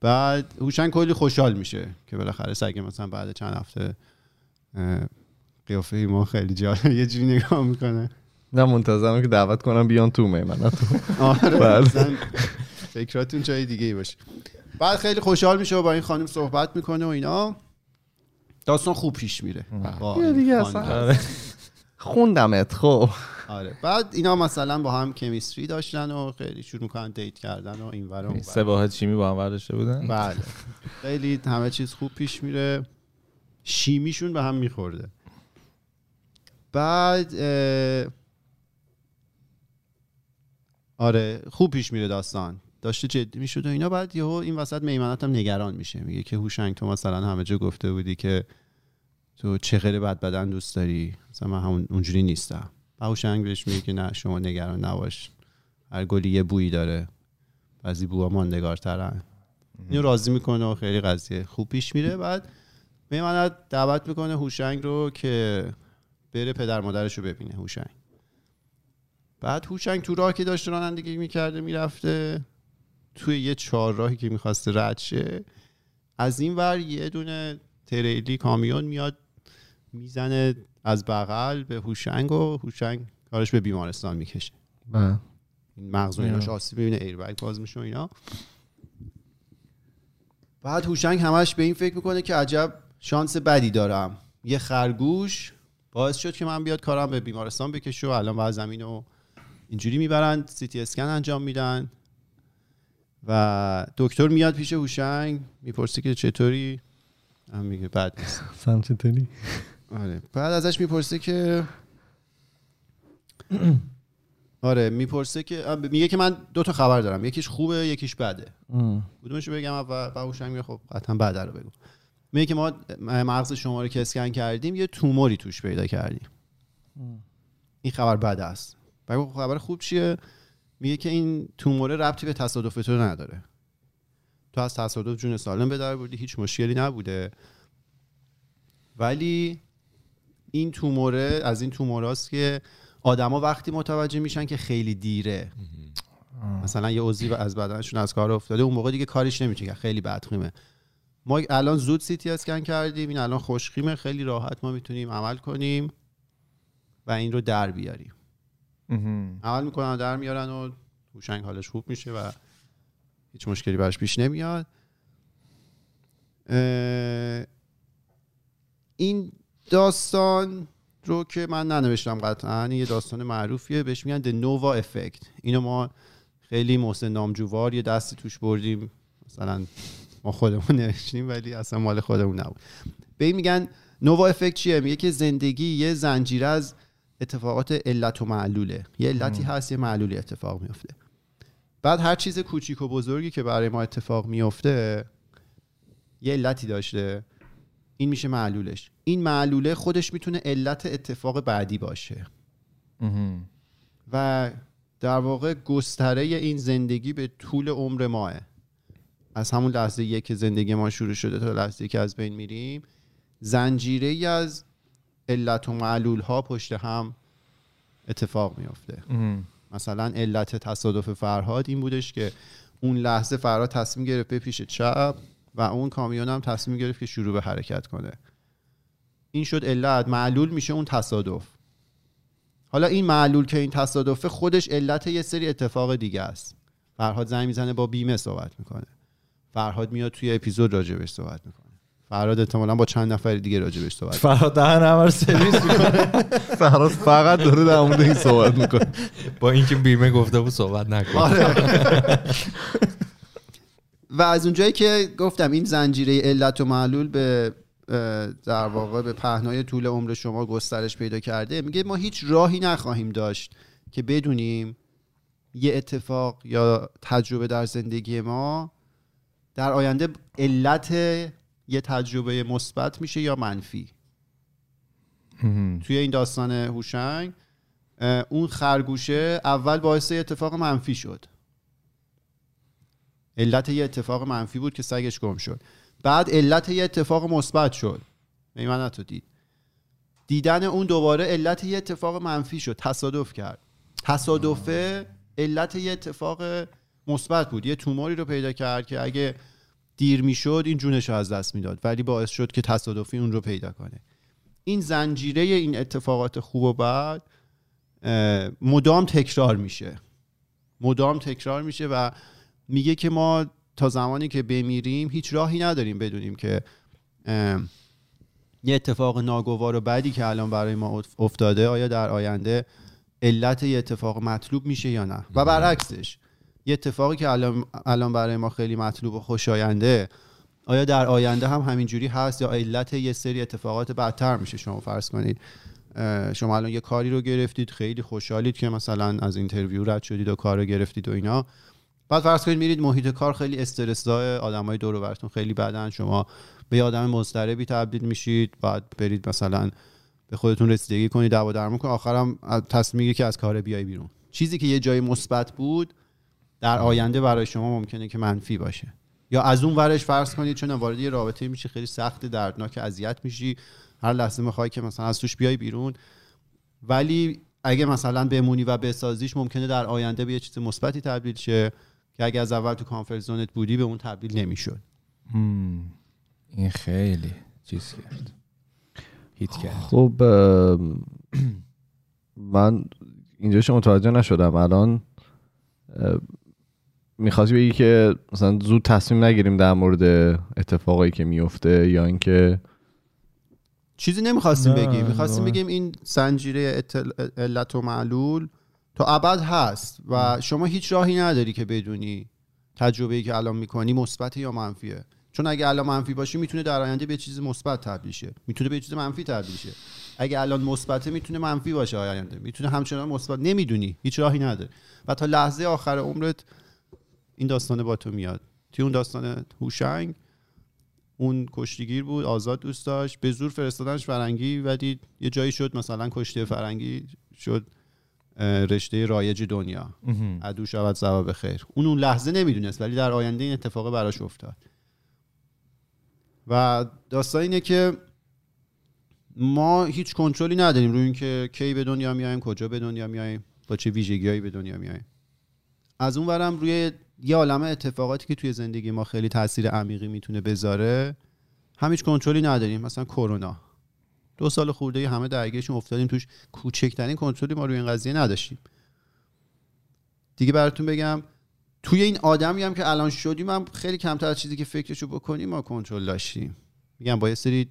بعد هوشنگ کلی خوشحال میشه که بالاخره سگ مثلا بعد چند هفته قیافه ما خیلی جالب یه جوری نگاه می‌کنه. نه منتظرم که دعوت کنم بیان تو میمنت آره. مثلا فکراتون جای دیگه ای باشه. بعد خیلی خوشحال میشه و با این خانم صحبت می‌کنه و اینا. داستان خوب پیش میره. دیگه. اصلا. خوندمت خب. آره. بعد اینا مثلا با هم chemistry داشتن و خیلی شروع می‌کنن date کردن و این ور و اون ور. سه واحد شیمی با هم برداشته بودن؟ بله. خیلی همه چیز خوب پیش میره. شیمیشون به هم میخورده. بعد آره خوب پیش میره داستان. داشته جدی می‌شد و اینا. بعد یهو این وسط میمنت هم نگران میشه. میگه که هوشنگ تو مثلا همه جا گفته بودی که تو چه خیلی بد بدن دوست داری؟ مثلا من همون اونجوری نیستم. هوشنگ بهش میگه که نه شما نگران نباش. هر گلی یه بویی داره. بعضی بوها ماندگارترن. اینو راضی می‌کنه و خیلی قضیه. خوب پیش میره. بعد میماند دعوت می‌کنه هوشنگ رو که بره پدر مادرش رو ببینه هوشنگ. بعد هوشنگ تو راه که داشته رانندگی می‌کرده می‌رفته. توی یه چهارراهی که می‌خواسته رد شه. از این ور یه دونه تریلی کامیون میاد می‌زنه از بغل به هوشنگ و هوشنگ کارش به بیمارستان می‌کشه. بله. این مغز و ایناش آسیب می‌بینه ایربگ باز میشه و اینا. بعد هوشنگ همش به این فکر می‌کنه که عجب شانس بدی دارم. یه خرگوش باعث شد که من بیاد کارم به بیمارستان بکشه و الان بعد زمین رو اینجوری می‌برن سیتی اسکن انجام میدن. و دکتر میاد پیش هوشنگ می‌پرسه که چطوری؟ هم میگه بد نیست. چطوری؟ آره. بعد ازش می‌پرسه که آره می‌پرسه که میگه که من دو تا خبر دارم. یکیش خوبه یکیش بده. کدومشو بگم؟ و باهوشنگ میگه خب قطعا بده رو بگو. میگه که ما مغز شما رو که اسکن کردیم یه توموری توش پیدا کردیم. این خبر بد است. گفت خبر خوب چیه؟ میگه که این توموره ربطی به تصادف تو نداره. تو از تصادف جون سالم به در بردی هیچ مشکلی نبوده. ولی این توموره از این توموراست که آدما وقتی متوجه میشن که خیلی دیره. مثلا یه عضوی از بدنشون از کار افتاده اون موقع دیگه کارش نمیشه که خیلی بدخیمه. ما الان زود سیتی اسکن کردیم این الان خوشخیمه خیلی راحت ما می‌تونیم عمل کنیم و این رو در بیاریم. عمل می‌کنن در میارن و هوشنگ حالش خوب میشه و هیچ مشکلی براش پیش نمیاد. این داستان رو که من ننوشتم قطعا این یه داستان معروفیه بهش میگن The Nova Effect. اینو ما خیلی محسن نامجووار یه دستی توش بردیم. مثلا ما خودمون نوشتیم ولی اصلا مال خودمون نبود. به این میگن نووا افکت چیه؟ میگه که زندگی یه زنجیره از اتفاقات علت و معلوله. یه علتی هست یه معلولی اتفاق میفته بعد هر چیز کوچیک و بزرگی که برای ما اتفاق میفته یه علتی داشته. این میشه معلولش. این معلوله خودش می‌تونه علت اتفاق بعدی باشه. و در واقع گستره این زندگی به طول عمر ماه. از همون لحظه یک که زندگی ما شروع شده تا لحظه که از بین میریم زنجیره ای از علت و معلول ها پشت هم اتفاق میافته. مثلا علت تصادف فرهاد این بودش که اون لحظه فرهاد تصمیم گرفت بپیشه چپ. و اون کامیون هم تصمیم گرفت که شروع به حرکت کنه. این شد علت معلول میشه اون تصادف. حالا این معلول که این تصادفه خودش علت یه سری اتفاق دیگه است. فرهاد زنگ می‌زنه با بیمه صحبت می‌کنه. فرهاد میاد توی اپیزود راجبش صحبت می‌کنه. فرهاد احتمالا با چند نفر دیگه راجبش صحبت فرهاد دهن همه رو سرویس می‌کنه. فرهاد فقط داره در مورد این صحبت می‌کنه. با اینکه بیمه گفته بود صحبت نکن آره. و از اونجایی که گفتم این زنجیره علت و معلول به در واقع به پهنای طول عمر شما گسترش پیدا کرده میگه ما هیچ راهی نخواهیم داشت که بدونیم یه اتفاق یا تجربه در زندگی ما در آینده علت یه تجربه مثبت میشه یا منفی. توی این داستان هوشنگ اون خرگوشه اول باعث یه اتفاق منفی شد. علت یه اتفاق منفی بود که سگش گم شد. بعد علت یه اتفاق مثبت شد. میمن تو دید. دیدن اون دوباره علت یه اتفاق منفی شد. تصادف کرد. تصادفه علت یه اتفاق مثبت بود. یه توموری رو پیدا کرد که اگه دیر می‌شد این جونش رو از دست می‌داد. ولی باعث شد که تصادفی اون رو پیدا کنه. این زنجیره این اتفاقات خوب و بد مدام تکرار میشه. مدام تکرار میشه و میگه که ما تا زمانی که بمیریم هیچ راهی نداریم بدونیم که یه اتفاق ناگوار و بدی که الان برای ما اف- افتاده آیا در آینده علت یه اتفاق مطلوب میشه یا نه؟ و برعکسش یه اتفاقی که الان, الان برای ما خیلی مطلوب و خوشاینده آیا در آینده هم همینجوری هست یا علت یه سری اتفاقات بدتر میشه؟ شما فرض کنید شما الان یه کاری رو گرفتید خیلی خوشحالید که مثلا از اینترویو رد شدید و کار رو گرفتید و اینا. بعد فرض کنید میرید محیط کار خیلی استرس داره آدمای دور و براتون خیلی بدن. شما به آدم مضطربی تبدیل میشید بعد برید مثلا به خودتون رسیدگی کنید دعوا درمون کنید. آخرم از- تصمیم می‌گیری که از کار بیای بیرون. چیزی که یه جای مثبت بود در آینده برای شما ممکنه که منفی باشه. یا از اون ورش فرض کنید چون وارد یه رابطه میشی خیلی سخت دردناک اذیت میشی. هر لحظه می‌خوای که مثلا از توش بیای بیرون. ولی اگه مثلا بمونی و بسازیش ممکنه در آینده به یه چیز مثبتی تبدیل شه. که اگه از اول تو کانفرت زونت بودی به اون تبدیل نمی‌شد. این خیلی چیز کرد. هیت کرد. خب من اینجاش متوجه نشدم. الان می‌خواستی بگی که مثلا زود تصمیم نگیریم در مورد اتفاقایی که میفته یا اینکه چیزی نمی‌خواستیم بگیم. می‌خواستیم. بگیم این زنجیره اتل- علت و معلول تا ابد هست و شما هیچ راهی نداری که بدونی تجربه‌ای که الان می‌کنی مثبت یا منفیه. چون اگه الان منفی باشه می‌تونه در آینده به چیز مثبت تبدیل شه. می‌تونه به چیز منفی تبدیل شه. اگه الان مثبته می‌تونه منفی باشه آینده. می‌تونه همچنان مثبت نمی‌دونی. هیچ راهی نداره و تا لحظه آخر عمرت این داستانه با تو میاد. توی اون داستان هوشنگ اون کشتیگیر بود آزاد دوست داشت به زور فرستادنش فرنگی ولی یه جایی شد مثلا کشته فرنگی شد. رشته رایج دنیا. عدو شود ثواب خیر. اون اون لحظه نمی‌دونست ولی در آینده این اتفاق براش افتاد. و داستان اینه که ما هیچ کنترلی نداریم روی اینکه کی به دنیا میایم کجا به دنیا میایم با چه ویژگیهایی به دنیا میایم از اون ورم روی یه عالمه اتفاقاتی که توی زندگی ما خیلی تاثیر عمیقی می‌تونه بذاره هم هیچ کنترلی نداریم. مثلا کرونا. دو سال خورده همه درگیرشون افتادیم توش کوچکترین کنترلی ما روی این قضیه نداشتیم. دیگه براتون بگم توی این آدمی هم که الان شدیم هم خیلی کمتر از چیزی که فکرشو بکنیم ما کنترل داشتیم. میگم با یه سری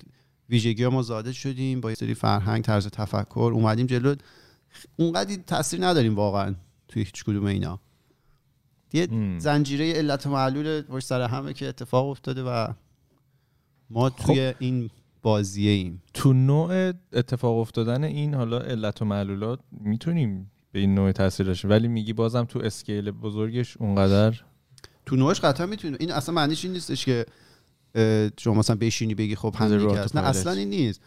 ویژگی ها ما زاده شدیم با یه سری فرهنگ طرز تفکر اومدیم جلو. اونقدر تاثیر نداریم واقعا توی هیچ کدوم اینا. یه. زنجیره علت و معلول پشت سر همه که اتفاق افتاده و ما توی این بازیه ایم. تو نوع اتفاق افتادن این حالا علت و معلولات می‌تونیم به این نوع تاثیر داشته ولی میگی بازم تو اسکیل بزرگش اونقدر؟ تو نوعش قطعا می‌تونه این اصلا معنیش این نیستش که شما مثلا بشینی بگی خب همین نه. اصلا این نیست.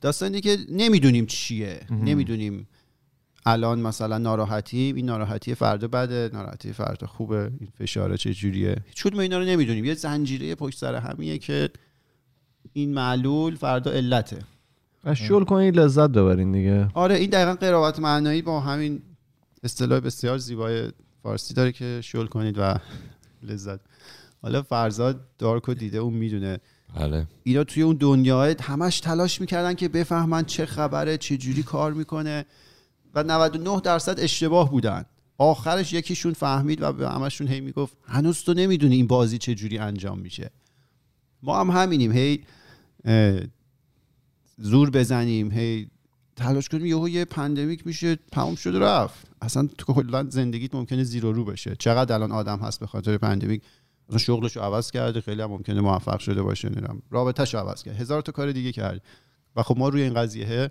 داستان اینه که نمی‌دونیم چیه. نمی‌دونیم الان مثلا ناراحتی این ناراحتی فردا بده ناراحتی فردا خوبه این فشاره چه جوریه هیچ کدوم اینا رو نمی‌دونیم. یه زنجیره پشت سر همیه که این معلول فردا علته. شل کنید لذت ببرین دیگه. آره این دقیقا قرابت معنایی با همین اصطلاح بسیار زیبای فارسی داره که شل کنید و لذت. حالا فرزاد دارکو دیده اون می‌دونه. بله. اینا توی اون دنیاه همش تلاش می‌کردن که بفهمن چه خبره چه جوری کار می‌کنه. و 99 درصد اشتباه بودن. آخرش یکیشون فهمید و به همشون هی می‌گفت هنوز تو نمی‌دونی این بازی چه جوری انجام میشه. ما هم همینیم. هی زور بزنیم. هی تلاش کنیم. یهو یه pandemic میشه تمام شد رفت. اصلا تو کلا زندگیت ممکنه زیر و رو بشه. چقدر الان آدم هست به خاطر pandemic؟ مثلا شغلش رو عوض کرده. خیلی هم ممکنه موفق شده باشه نمی‌دونم. رابطه‌ش رو عوض کرد. هزار تا کار دیگه کرد. و خب ما روی این قضیه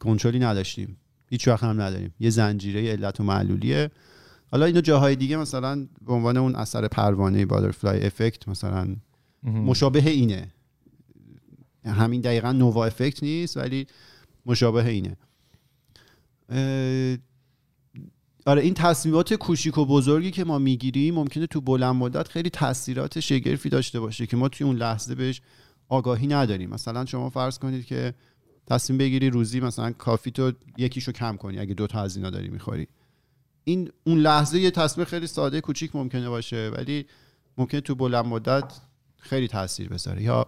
کنترلی نداشتیم. هیچ وقت هم نداریم. یه زنجیره علت و معلولیه. حالا اینو جاهای دیگه مثلا به عنوان اون اثر پروانه butterfly effect مثلا مشابه اینه. همین دقیقا نووا افکت نیست ولی مشابه اینه. آره این تصمیمات کوچیک و بزرگی که ما می‌گیریم ممکنه تو بلند مدت خیلی تاثیرات شگرفی داشته باشه که ما توی اون لحظه بهش آگاهی نداریم. مثلا شما فرض کنید که تصمیم بگیری روزی مثلا کافی تو یکیشو کم کنی اگه دو تا از اینا داری می‌خوری. این اون لحظه یه تصمیم خیلی ساده کوچیک ممکنه باشه ولی ممکنه تو بلند مدت خیلی تاثیر بذاره. یا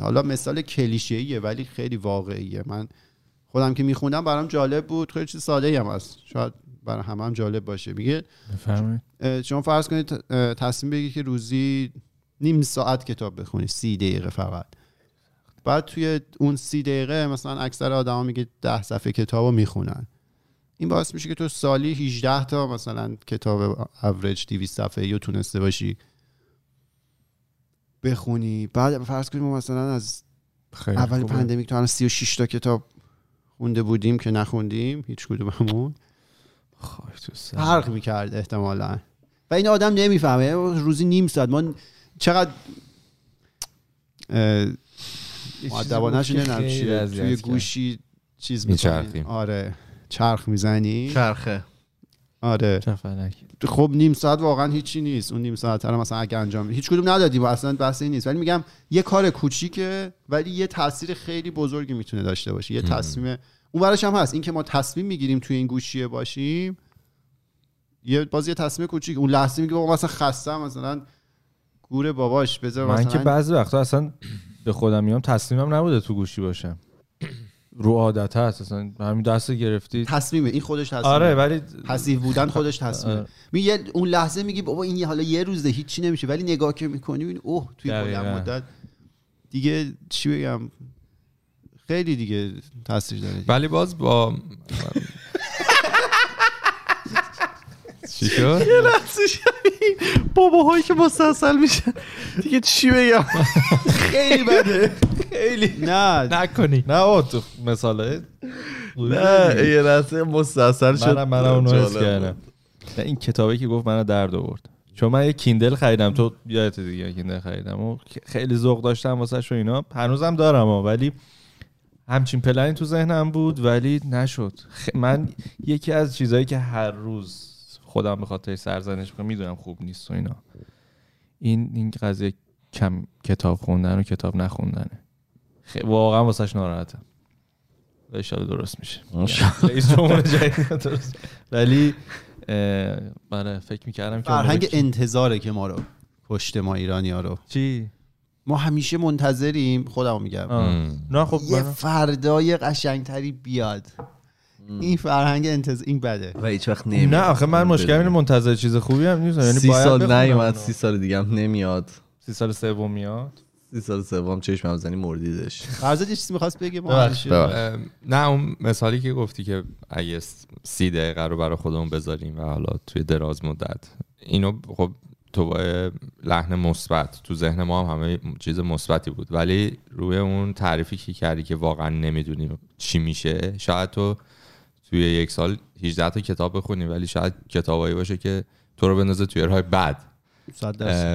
حالا مثال کلیشه‌ایه ولی خیلی واقعیه. من خودم که میخوندم برام جالب بود. خیلی چیز ساده هم هست. شاید برای همه هم جالب باشه. میگه شما فرض کنید تصمیم بگیرید که روزی نیم ساعت کتاب بخونی سی دقیقه فقط. بعد توی اون سی دقیقه مثلا اکثر آدما میگه ده صفحه کتاب رو می‌خونن. این باعث میشه که تو سالی 18 تا مثلا کتاب اوریج 200 صفحه رو تونسته باشی بخونی بعد فرض کنیم ما مثلا از خیلی اول. pandemic تو الان 36 تا کتاب خونده بودیم که نخوندیم هیچ کدوممون. فرق می‌کرد احتمالا و این آدم نمی‌فهمه روزی نیم ساعت ما چقدر نمی‌دونم چیه اذیت توی. گوشی چیز میچرخیم. می‌کنی. آره چرخ می‌زنی چرخه آره. خب نیم ساعت واقعا هیچی نیست. اون نیم ساعت رو مثلا اگه انجام هیچ کدوم ندادیم و اصلا بحث این نیست. ولی میگم یه کار کوچیکه ولی یه تاثیر خیلی بزرگی می‌تونه داشته باشه. یه تصمیم اون براش هم هست. اینکه ما تصمیم می‌گیریم توی این گوشیه باشیم یه باز یه تصمیم کوچیک. اون لحظه میگه بابا مثلا خستم مثلا گور باباش بذار من که مثلا بعضی وقتا اصلا به خودم میام تصمیمم نبوده تو گوشی باشم. رو عادت هست اصلا همین دست گرفتی. تصمیمه. این خودش تصمیمه. آره ولی پسیو بودن خودش تصمیمه. آره. میگه اون لحظه میگی بابا این یه- حالا یه روزه هیچی نمیشه ولی نگاه که می‌کنی این اوه توی. بلند مدت. دیگه چی بگم؟ خیلی دیگه تاثیر داره. ولی باز با چی شد؟ باباهایی که مستاصل میشن. دیگه چی بگم؟ خیلی بده. خیلی نه. نکنی. نه آقا تو مساله نه یه لحظه مستاصل شد. منم منم اونو حس کردم. نه این کتابی که گفت منو درد آورد. چون من یه کیندل خریدم. تو یادت دیگه کیندل خریدم. و خیلی ذوق داشتم واسه شو اینا. هنوزم دارم ها ولی همچین پلنی تو ذهنم بود ولی نشد. من یکی از چیزهایی که هر روز خودم به خاطر سرزنش می‌کنم می‌دونم خوب نیست و اینا. این این قضیه کم کتاب خوندن و کتاب نخوندنه. خ- واقعا واسش ناراحتم. و ایشالا درست میشه. ماشاءالله. رئیس جمهور جدید درست. ولی اه، آره فکر می‌کردم که فرهنگ انتظاره که ما رو پشت ما ایرانی ها رو. چی؟ ما همیشه منتظریم. خودمو میگم. نه خب یه من- فردای قشنگتری بیاد. این فرهنگ انتظار این بده. و هیچ وقت نمیاد. نه آخه من مشکل اینه منتظر چیز خوبی هم نیست. یعنی سی سال نیومد. سی سال دیگه هم نمیاد. سی سال سوم میاد سی سال سوم چشم هم زنی مردیدش فرزاد یه چیزی می‌خواست بگه؟ نه اون مثالی که گفتی که اگه سی دقیقه رو برای خودمون بذاریم و حالا توی دراز مدت. اینو خب تو با لحن مثبت تو ذهن ما هم همه چیز مثبتی بود. ولی روی اون تعریفی که کردی که واقعا نمی‌دونیم چی میشه شاید تو توی یک سال 18 تا کتاب بخونی ولی شاید کتابایی باشه که تو رو بندازه توی راه بد. اه،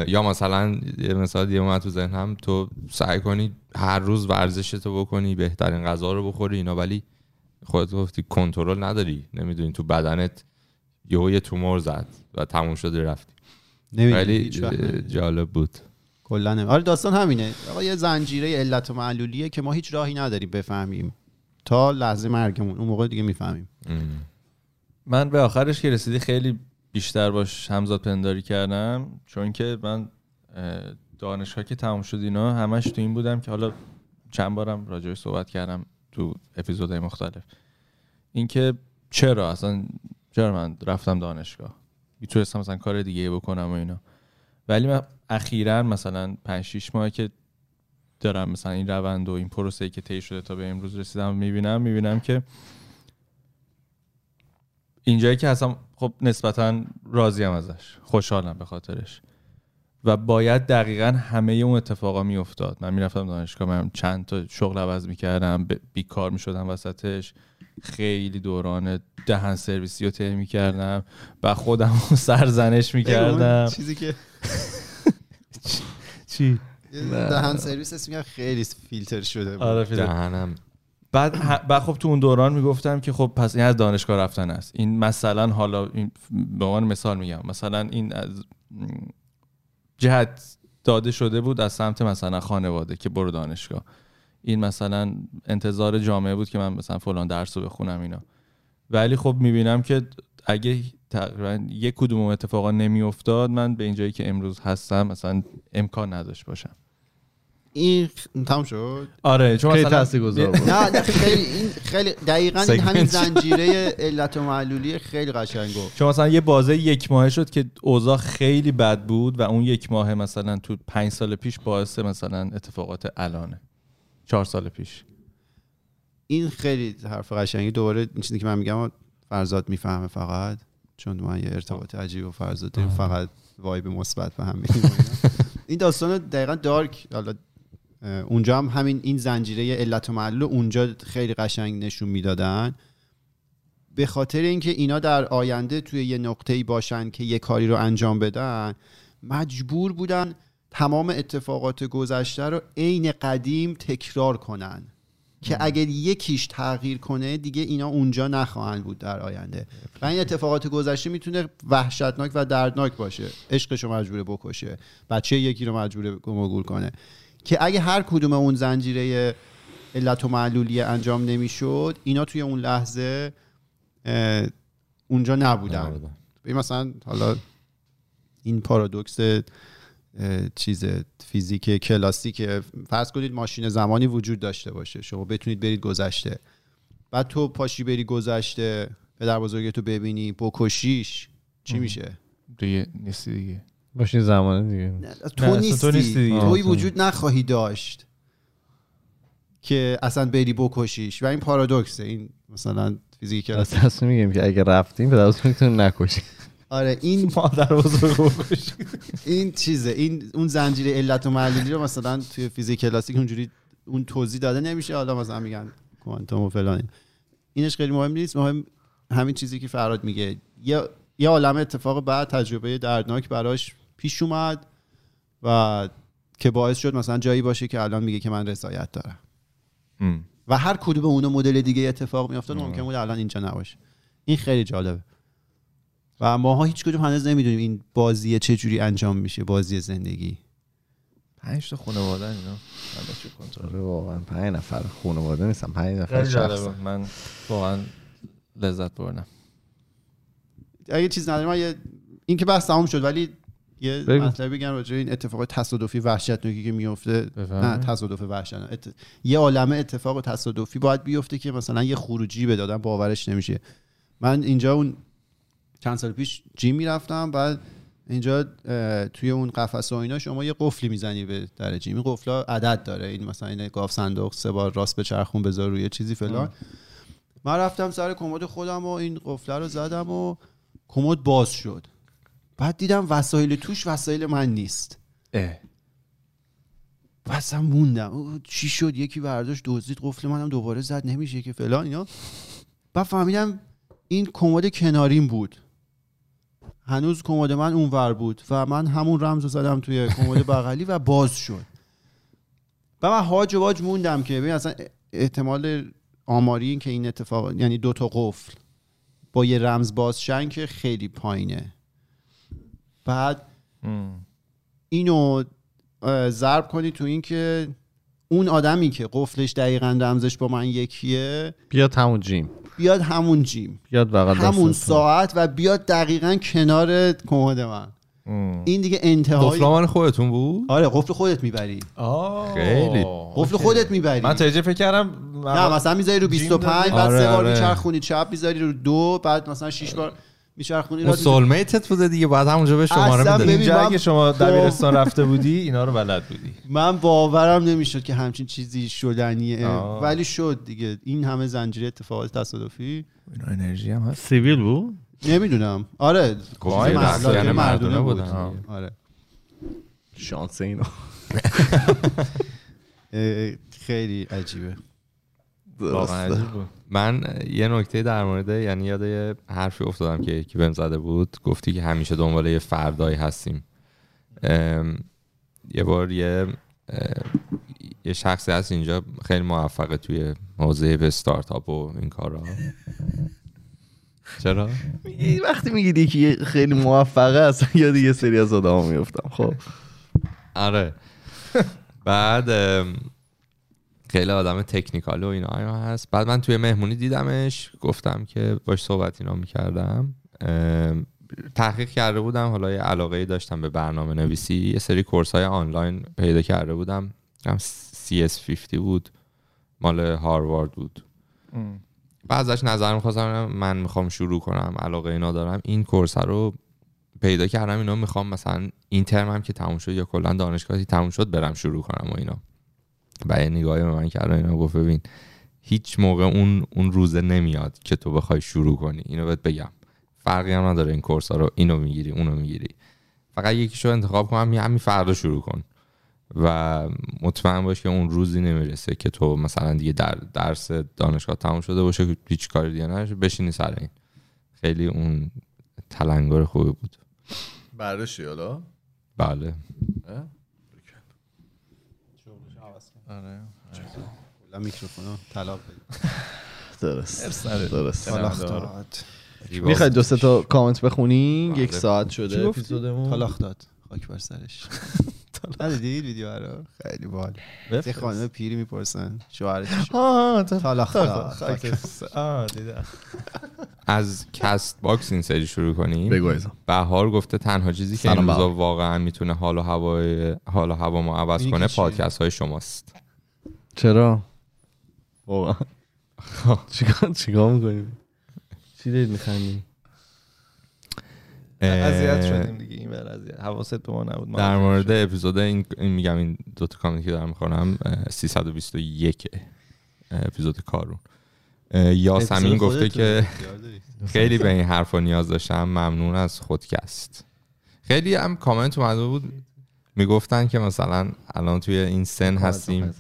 یا مثلا یه مثال دیگه اومد تو ذهنم تو سعی کنی هر روز ورزش تو بکنی بهترین غذا رو بخوری اینا ولی خودت گفتی کنترل نداری. نمی‌دونی تو بدنت یهو یه تومور زد و تموم شده رفتی. نمی‌دونی، ولی. جالب بود. کلا آره داستان همینه. آقا یه زنجیره علت و معلولیه که ما هیچ راهی نداریم بفهمیم. تا لحظه مرگمون. اون موقع دیگه می‌فهمیم. ام. من به آخرش که رسیدی خیلی بیشتر باش همزاد پنداری کردم چون که من اه، دانشگاه که تموم شد اینا همش تو این بودم که حالا چند بارم راجعش صحبت کردم تو اپیزودهای مختلف. اینکه چرا اصلا چرا من رفتم دانشگاه؟ می‌تونستم مثلا کار دیگه بکنم و اینا. ولی من اخیرا مثلا 5 6 ماه که دارم مثلا این روند و این پروسه که طی شده تا به امروز رسیدم می‌بینم می‌بینم که اینجایی که هستم خب نسبتا راضیم ازش. خوشحالم به خاطرش. و باید دقیقا همه اون اتفاقا میافتاد. من می‌رفتم دانشگاه من چند تا شغل عوض می‌کردم بیکار می‌شدم وسطش. خیلی دوران دهن سرویسی رو طی می‌کردم و خودم رو سرزنش می‌کردم. چیزی که چی؟ دهن سرویس اسم خیلی فیلتر شده بود. آره. دهنم بعد بعد خب تو اون دوران می‌گفتم که خب پس این از دانشگاه رفتن است. این مثلا حالا این به عنوان مثال میگم مثلا این از جهت داده شده بود از سمت مثلا خانواده که برو دانشگاه. این مثلا انتظار جامعه بود که من مثلا فلان درس رو بخونم اینا. ولی خب می‌بینم که اگه تقریبا یک کدوم اتفاقا نمیافتاد من به اینجایی که امروز هستم مثلا امکان نداشت باشم. این تمام شد؟ آره چون خیلی تاثیرگذار بود. نه خیلی این خیلی دقیقا این همین. زنجیره علت و معلولی خیلی قشنگ گفت چون مثلا یه بازه یک ماهه شد که اوضاع خیلی بد بود و اون یک ماه مثلا تو پنج سال پیش باعث مثلا اتفاقات الانه. چهار سال پیش. این خیلی حرف قشنگی. دوباره این چیزی که من میگم فرزاد می‌فهمه فقط چون من یه ارتباط عجیب و فرزاد داریم فقط وایب مثبت به هم. این داستان دقیقا دارک حالا اونجا هم همین این زنجیره علت و معلول اونجا خیلی قشنگ نشون می‌دادن. به خاطر اینکه اینا در آینده توی یه نقطه‌ای باشن که یه کاری رو انجام بدن مجبور بودن تمام اتفاقات گذشته رو عین قدیم تکرار کنن. که اگر یکیش تغییر کنه دیگه اینا اونجا نخواهند بود در آینده. و این اتفاقات گذشته می‌تونه وحشتناک و دردناک باشه. عشقش رو مجبوره بکشه. بچه یکی رو مجبوره گم و گور کنه. که اگه هر کدوم اون زنجیره علت و معلولی انجام نمی‌شد اینا توی اون لحظه اونجا نبودن. مثلا حالا این پارادوکس چیز فیزیک کلاسیک فرض کنید ماشین زمانی وجود داشته باشه. شما بتونید برید گذشته. بعد تو پاشی بری گذشته پدر بزرگتو ببینی بکشیش چی میشه؟ دیگه نیستی دیگه. ماشین زمانه دیگه. تو اصلا نیستی, تو نیستی. دیگه. توی تو وجود نخواهی داشت که اصلا بری بکشیش. و این پارادوکسه. این مثلا فیزیک کلاسیک تصمیم میگیم که اگه رفتیم پدر بزرگتون نکشید آره این مادر بزرگ این چیزه. این اون زنجیره علت و معلولی رو مثلا توی فیزیک کلاسیک اونجوری اون توضیح داده نمیشه. حالا مثلا میگن کوانتوم و فلان. اینش خیلی مهم نیست. مهم همین چیزی که فراد میگه. یه یه عالم اتفاق بعد تجربه دردناک براش پیش اومد و که باعث شد مثلا جایی باشه که الان میگه که من رضایت دارم. و هر کدوم اونو مدل دیگه اتفاق میافتاد ممکن بود الان اینجا نباشه. این خیلی جالبه. و ماها هیچ کدوم هنوز نمی‌دونیم این بازی چه جوری انجام میشه بازی زندگی. پنج تا خانواده اینا. کنترل؟ آره واقعا پنج نفر خانواده نیستم پنج نفر شخص من واقعا لذت بردم. اگه چیز نداریم یه این که بحث تمام شد ولی یه بگو. مطلبی بگم راجع این اتفاق تصادفی وحشتناکی که میفته. نه تصادف وحشتناک ات... یه عالمه اتفاق تصادفی باید بیفته که مثلا یه خروجی به دادن باورش نمیشه. من اینجا اون چند سال پیش جیم می‌رفتم بعد اینجا توی اون قفسه و اینا شما یه قفلی می‌زنی به در جیم. این قفلا عدد داره. این مثلا این گاف صندوق سه بار راست به چرخون بذار روی چیزی فلان. من رفتم سر کمد خودم و این قفله رو زدم و کمد باز شد. بعد دیدم وسایل توش وسایل من نیست. و اصلا موندم. چی شد؟ یکی برداشت دزدید قفل منم دوباره زد نمیشه که فلان اینا. بعد فهمیدم این کمد کناریم بود. هنوز کمد من اونور بود و من همون رمز رو زدم توی کمد بغلی و باز شد. و من هاج و واج موندم که ببین اصلا احتمال آماری این که این اتفاق یعنی دو تا قفل با یه رمز بازشن که خیلی پایینه. بعد اینو ضرب کنی تو این که اون آدمی که قفلش دقیقا رمزش با من یکیه بیاد همون جیم. بیاد همون جیم. بیاد همون. ساعت و بیاد دقیقا کنار کمد من. این دیگه انتهای قفل من خودتون بود؟ آره قفل خودت می‌بری. خیلی. قفل خودت می‌بری. من تاجه فکر کردم نه مثلا می‌ذاری رو جیم 25 داده؟ بعد آره، سه بار آره. میچرخونی چپ می‌ذاری رو دو بعد مثلا 6 بار میچرخونی اون سولمیتت بوده دیگه بعد همونجا به شماره اصلا می‌دادی. ببین، اینجا من اگه شما با- دبیرستان رفته بودی اینا رو بلد بودی. من باورم نمی‌شد که همچین چیزی شدنیه. آه. ولی شد دیگه. این همه زنجیره اتفاقات تصادفی. اینا انرژی هم هست. سیویل بود؟ نمی‌دونم. آره. گفتی مردونه- مسکن مردونه بود. بودن. آره. شانس اینو. خیلی عجیبه. واقعا من یه نکته در مورد یعنی یاد یه حرفی افتادم که یکی بهم زده بود گفتی که همیشه دنبال یه فردایی هستیم. یه بار یه یه شخصی هست اینجا خیلی موفقه توی حوزه به استارتاپ و این کارا. چرا؟ وقتی میگی یکی خیلی موفقه اصلا یاد یه سری از آدم میفتم خب. آره. بعد خیلی آدم تکنیکال و اینا هست. بعد من توی مهمونی دیدمش گفتم که باش صحبت اینا می‌کردم. تحقیق کرده بودم حالا یه علاقه داشتم به برنامه نویسی. یه سری کورس های آنلاین پیدا کرده بودم. هم CS50 بود مال هاروارد بود. بعد ازش نظر می‌خواستم من می‌خوام شروع کنم علاقه اینا دارم. این کورس رو پیدا کردم. اینا می‌خوام مثلا این ترم هم که تموم شد یا کلا دانشگاهی تموم شد برم شروع کنم و اینا. و یه نگاهی به من کرد اینا گفت ببین هیچ موقع اون اون روزه نمیاد که تو بخوای شروع کنی. اینو بهت بگم. فرقی هم نداره این کورس ها رو. اینو می‌گیری اونو می‌گیری. فقط یکیشو انتخاب کن همین همین فردا شروع کن. و مطمئن باش که اون روزی نمی‌رسه که تو مثلا دیگه در درس دانشگاه تموم شده باشه که هیچ کاری دیگه نشه بشینی سر این. خیلی اون تلنگر خوبی بود. برداشتی حالا بله. کلا میکروفون رو طلاق درست. درست. طلاق داد. داد می‌خوای دو سه تا کامنت بخونین؟ بله. یک ساعت شده؟ اپیزودمون. طلاق داد. خاک بر سرش. ندیدید ویدیو رو؟ خیلی بال یه خانم پیری می‌پرسن شوهرش طلاق داد. از Castbox این سری شروع کنیم. بگو بهار گفته تنها چیزی که این روزا. واقعا می‌تونه حال و هوای حال و هوا ما عوض کنه؟ پادکست های شماست. چرا؟ واقعا. چیکار چیکار می‌کنیم؟ چی دارید میخندیم اذیت شدیم دیگه این بر حواست به ما نبود. ما در مورد. اپیزود این, این میگم این دو تا کامنتی که دارم می‌خونم 321 اپیزود کارون. یاسمین اپیزود گفته که. خیلی به این حرفا نیاز داشتم ممنون از خودکست. خیلی هم کامنت اومده بود. می‌گفتن که مثلا الان توی این سن هستیم.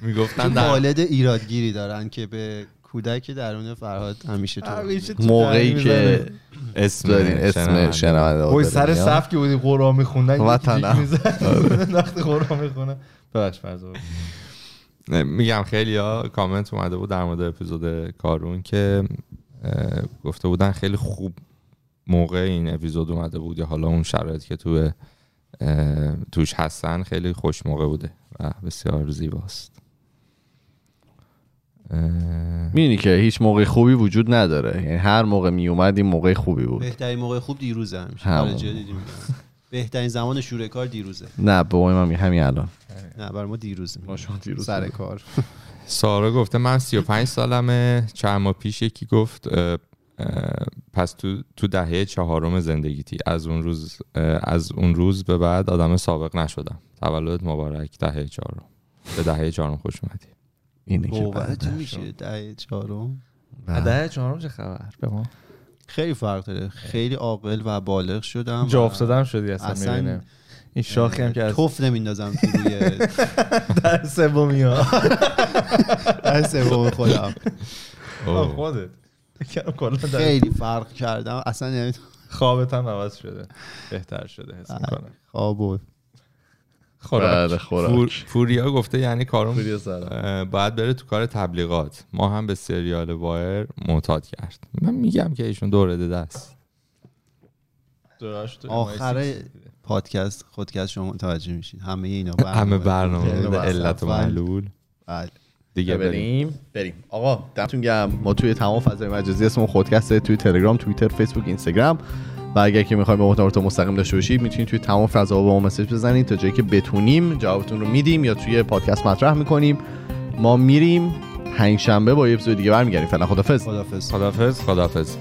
می‌گفتن والد ایرادگیری دارن که به کودک درون فرهاد همیشه تو موقعی که. اسم دارین اسم شنونده. وای داره سر. صف که بودی قرآن میخوندن وطنم. وقتی قرآن می‌خونن ببخش فرضا نه، میگم خیلی ها کامنت اومده بود در مورد اپیزود کارون که گفته بودن خیلی خوب موقع این اپیزود اومده بود یا حالا اون شرایط که تو توش هستن خیلی خوش موقع بوده و بسیار زیباست. می‌دونی که هیچ موقع خوبی وجود نداره. یعنی هر موقع میومد این موقع خوبی بود. بهترین موقع خوب دیروزه همیشه. بهترین زمان شروع کار دیروزه. نه بابای من همین الان. نه برای ما دیروزه. ما شما دیروز سر. کار. سارا گفته من 35 سالمه. چند ماه پیش یکی گفت پس تو تو دهه چهارم زندگیتی از اون روز از اون روز به بعد آدم سابق نشدم. تولدت مبارک دهه چهارم. به دهه چهارم خوش اومدی. اینه که میشه دهه چهارم؟ بله. ده چهارم چه خبر؟ به ما. خیلی فرق داره. خیلی عاقل و بالغ شدم جا افتادم شدی اصلا, اصلا می‌بینم. این شاخی هم که از توف نمیندازم تو روی در سومی ها. در سوم خودم. اوه. خودت. خیلی فرق کردم اصلا یعنی خوابت هم عوض شده. بهتر شده حس می‌کنم. خواب بود. بله فور- خوراک. فوریا گفته یعنی کارون باید بره تو کار تبلیغات. ما هم به سریال وایر معتاد کرد. من میگم که ایشون دوره است آخر پادکست خودکست شما متوجه میشین همه اینا همه برنامه علت و. معلول. بله. دیگه بریم. بریم. بریم. آقا دمتون گرم. ما توی تمام فضای مجازی اسم خودکسته توی تلگرام توییتر فیسبوک اینستاگرام. و اگر که می‌خوایم به ما ارتباط مستقیم داشته باشید می‌تونید توی تمام فضاها به ما مسیج بزنید تا جایی که بتونیم جوابتون رو میدیم یا توی پادکست مطرح می‌کنیم. ما میریم پنج شنبه با یه اپیزود دیگه برمیگردیم. فعلا خدافظ خدافظ خدافظ خدافظ